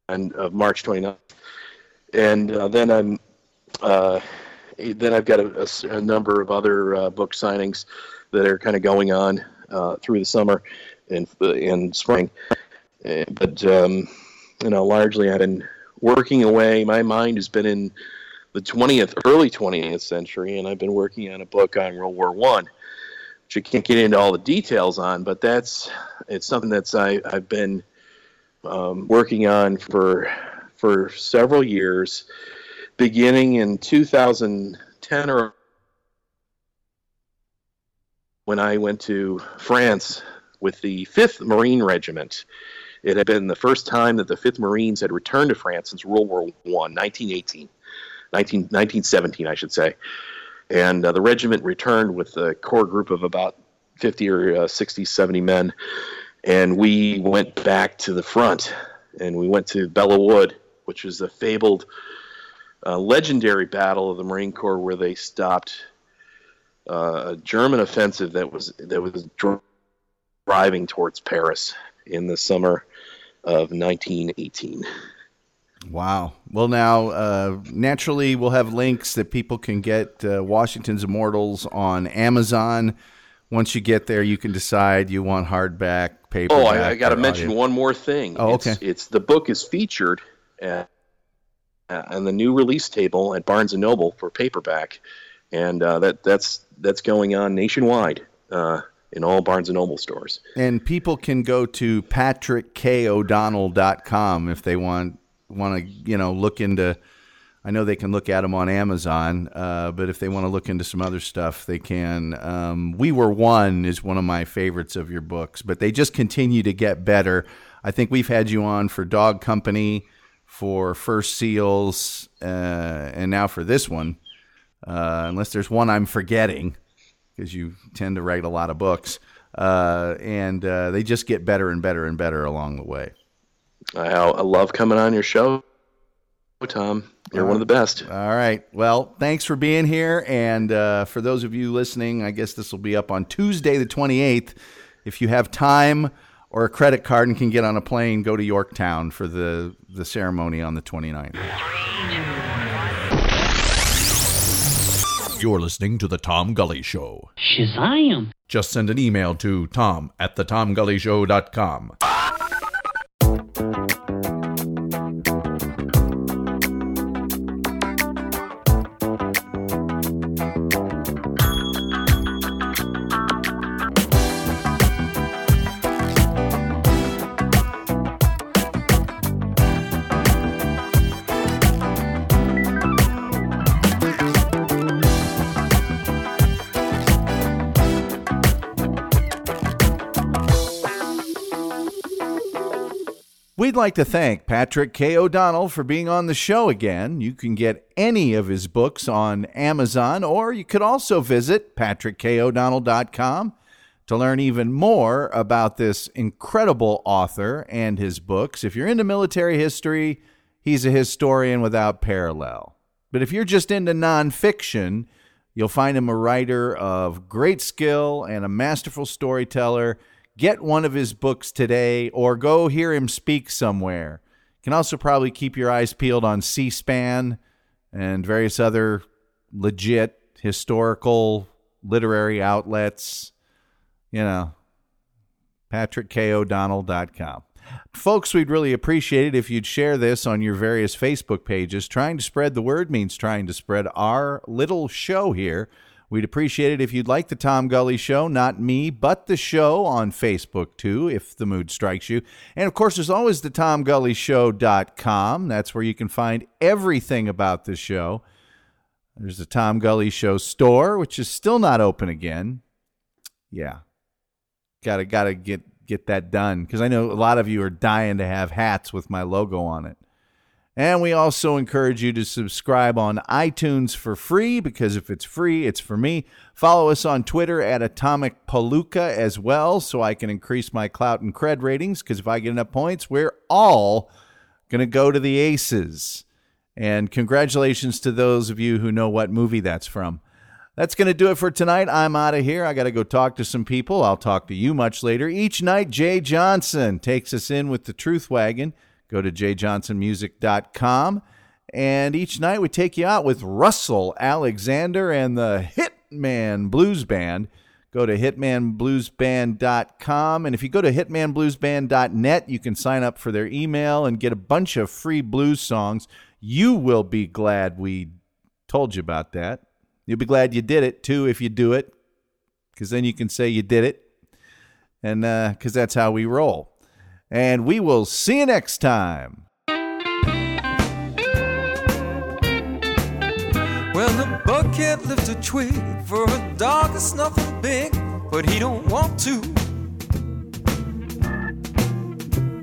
and of March 29th. And uh, then I'm uh, then I've got a, a, a number of other uh, book signings that are kind of going on uh, through the summer and in spring. Uh, but um, you know, largely I've been working away. My mind has been in the 20th, early 20th century, and I've been working on a book on World War One, which I can't get into all the details on. But that's it's something that's I, I've been um, working on for for several years beginning in 2010 or when I went to France with the 5th Marine Regiment. It had been the first time that the 5th Marines had returned to France since World War I, 1918. 19, 1917, I should say. And uh, the regiment returned with a core group of about 50 or uh, 60, 70 men. And we went back to the front and we went to Belleau Wood, which was a fabled, uh, legendary battle of the Marine Corps where they stopped uh, a German offensive that was that was dr- driving towards Paris in the summer of 1918.
Wow. Well, now, uh, naturally, we'll have links that people can get uh, Washington's Immortals on Amazon. Once you get there, you can decide you want hardback, paper.
Oh, I, I got to mention one more thing.
Oh,
it's,
okay.
It's the book is featured at, on the new release table at Barnes and Noble for paperback, and uh, that that's that's going on nationwide uh, in all Barnes and Noble stores.
And people can go to patrickkodonnell.com if they want want to you know look into. I know they can look at them on Amazon, uh, but if they want to look into some other stuff, they can. Um, we Were One is one of my favorites of your books, but they just continue to get better. I think we've had you on for Dog Company, for First Seals, uh, and now for this one. Uh, unless there's one I'm forgetting, because you tend to write a lot of books, uh, and uh, they just get better and better and better along the way.
I, I love coming on your show, Tom. You're one of the best.
All right. Well, thanks for being here. And uh, for those of you listening, I guess this will be up on Tuesday, the 28th. If you have time or a credit card and can get on a plane, go to Yorktown for the, the ceremony on the 29th. You're listening to The Tom Gully Show.
Shazam!
Just send an email to tom at thetomgullyshow.com. like to thank Patrick K. O'Donnell for being on the show again. You can get any of his books on Amazon, or you could also visit patrickkodonnell.com to learn even more about this incredible author and his books. If you're into military history, he's a historian without parallel. But if you're just into nonfiction, you'll find him a writer of great skill and a masterful storyteller. Get one of his books today or go hear him speak somewhere. You can also probably keep your eyes peeled on C SPAN and various other legit historical literary outlets. You know, patrickkodonnell.com. Folks, we'd really appreciate it if you'd share this on your various Facebook pages. Trying to spread the word means trying to spread our little show here. We'd appreciate it if you'd like the Tom Gully Show, not me, but the show on Facebook too, if the mood strikes you. And of course, there's always the TomGullyShow.com. That's where you can find everything about the show. There's the Tom Gully Show store, which is still not open again. Yeah, gotta gotta get get that done because I know a lot of you are dying to have hats with my logo on it. And we also encourage you to subscribe on iTunes for free because if it's free, it's for me. Follow us on Twitter at Atomic Palooka as well so I can increase my clout and cred ratings because if I get enough points, we're all going to go to the aces. And congratulations to those of you who know what movie that's from. That's going to do it for tonight. I'm out of here. I got to go talk to some people. I'll talk to you much later. Each night, Jay Johnson takes us in with the Truth Wagon. Go to jjohnsonmusic.com. And each night we take you out with Russell Alexander and the Hitman Blues Band. Go to hitmanbluesband.com. And if you go to hitmanbluesband.net, you can sign up for their email and get a bunch of free blues songs. You will be glad we told you about that. You'll be glad you did it too if you do it, because then you can say you did it. And because uh, that's how we roll. And we will see you next time.
Well, the a twig for a dog nothing big, but he don't want to.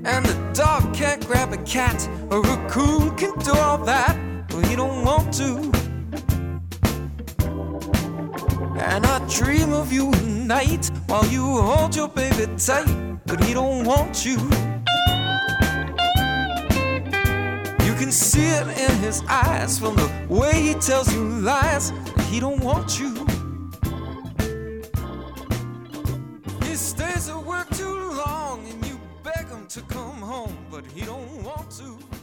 And the dog can't grab a cat, a coon can do all that, but he don't want
to. And I dream of you at night while you hold your baby tight, but he don't want you. You can see it in his eyes from the way he tells you lies he don't want you. He stays at work too long and you beg him to come home, but he don't want to.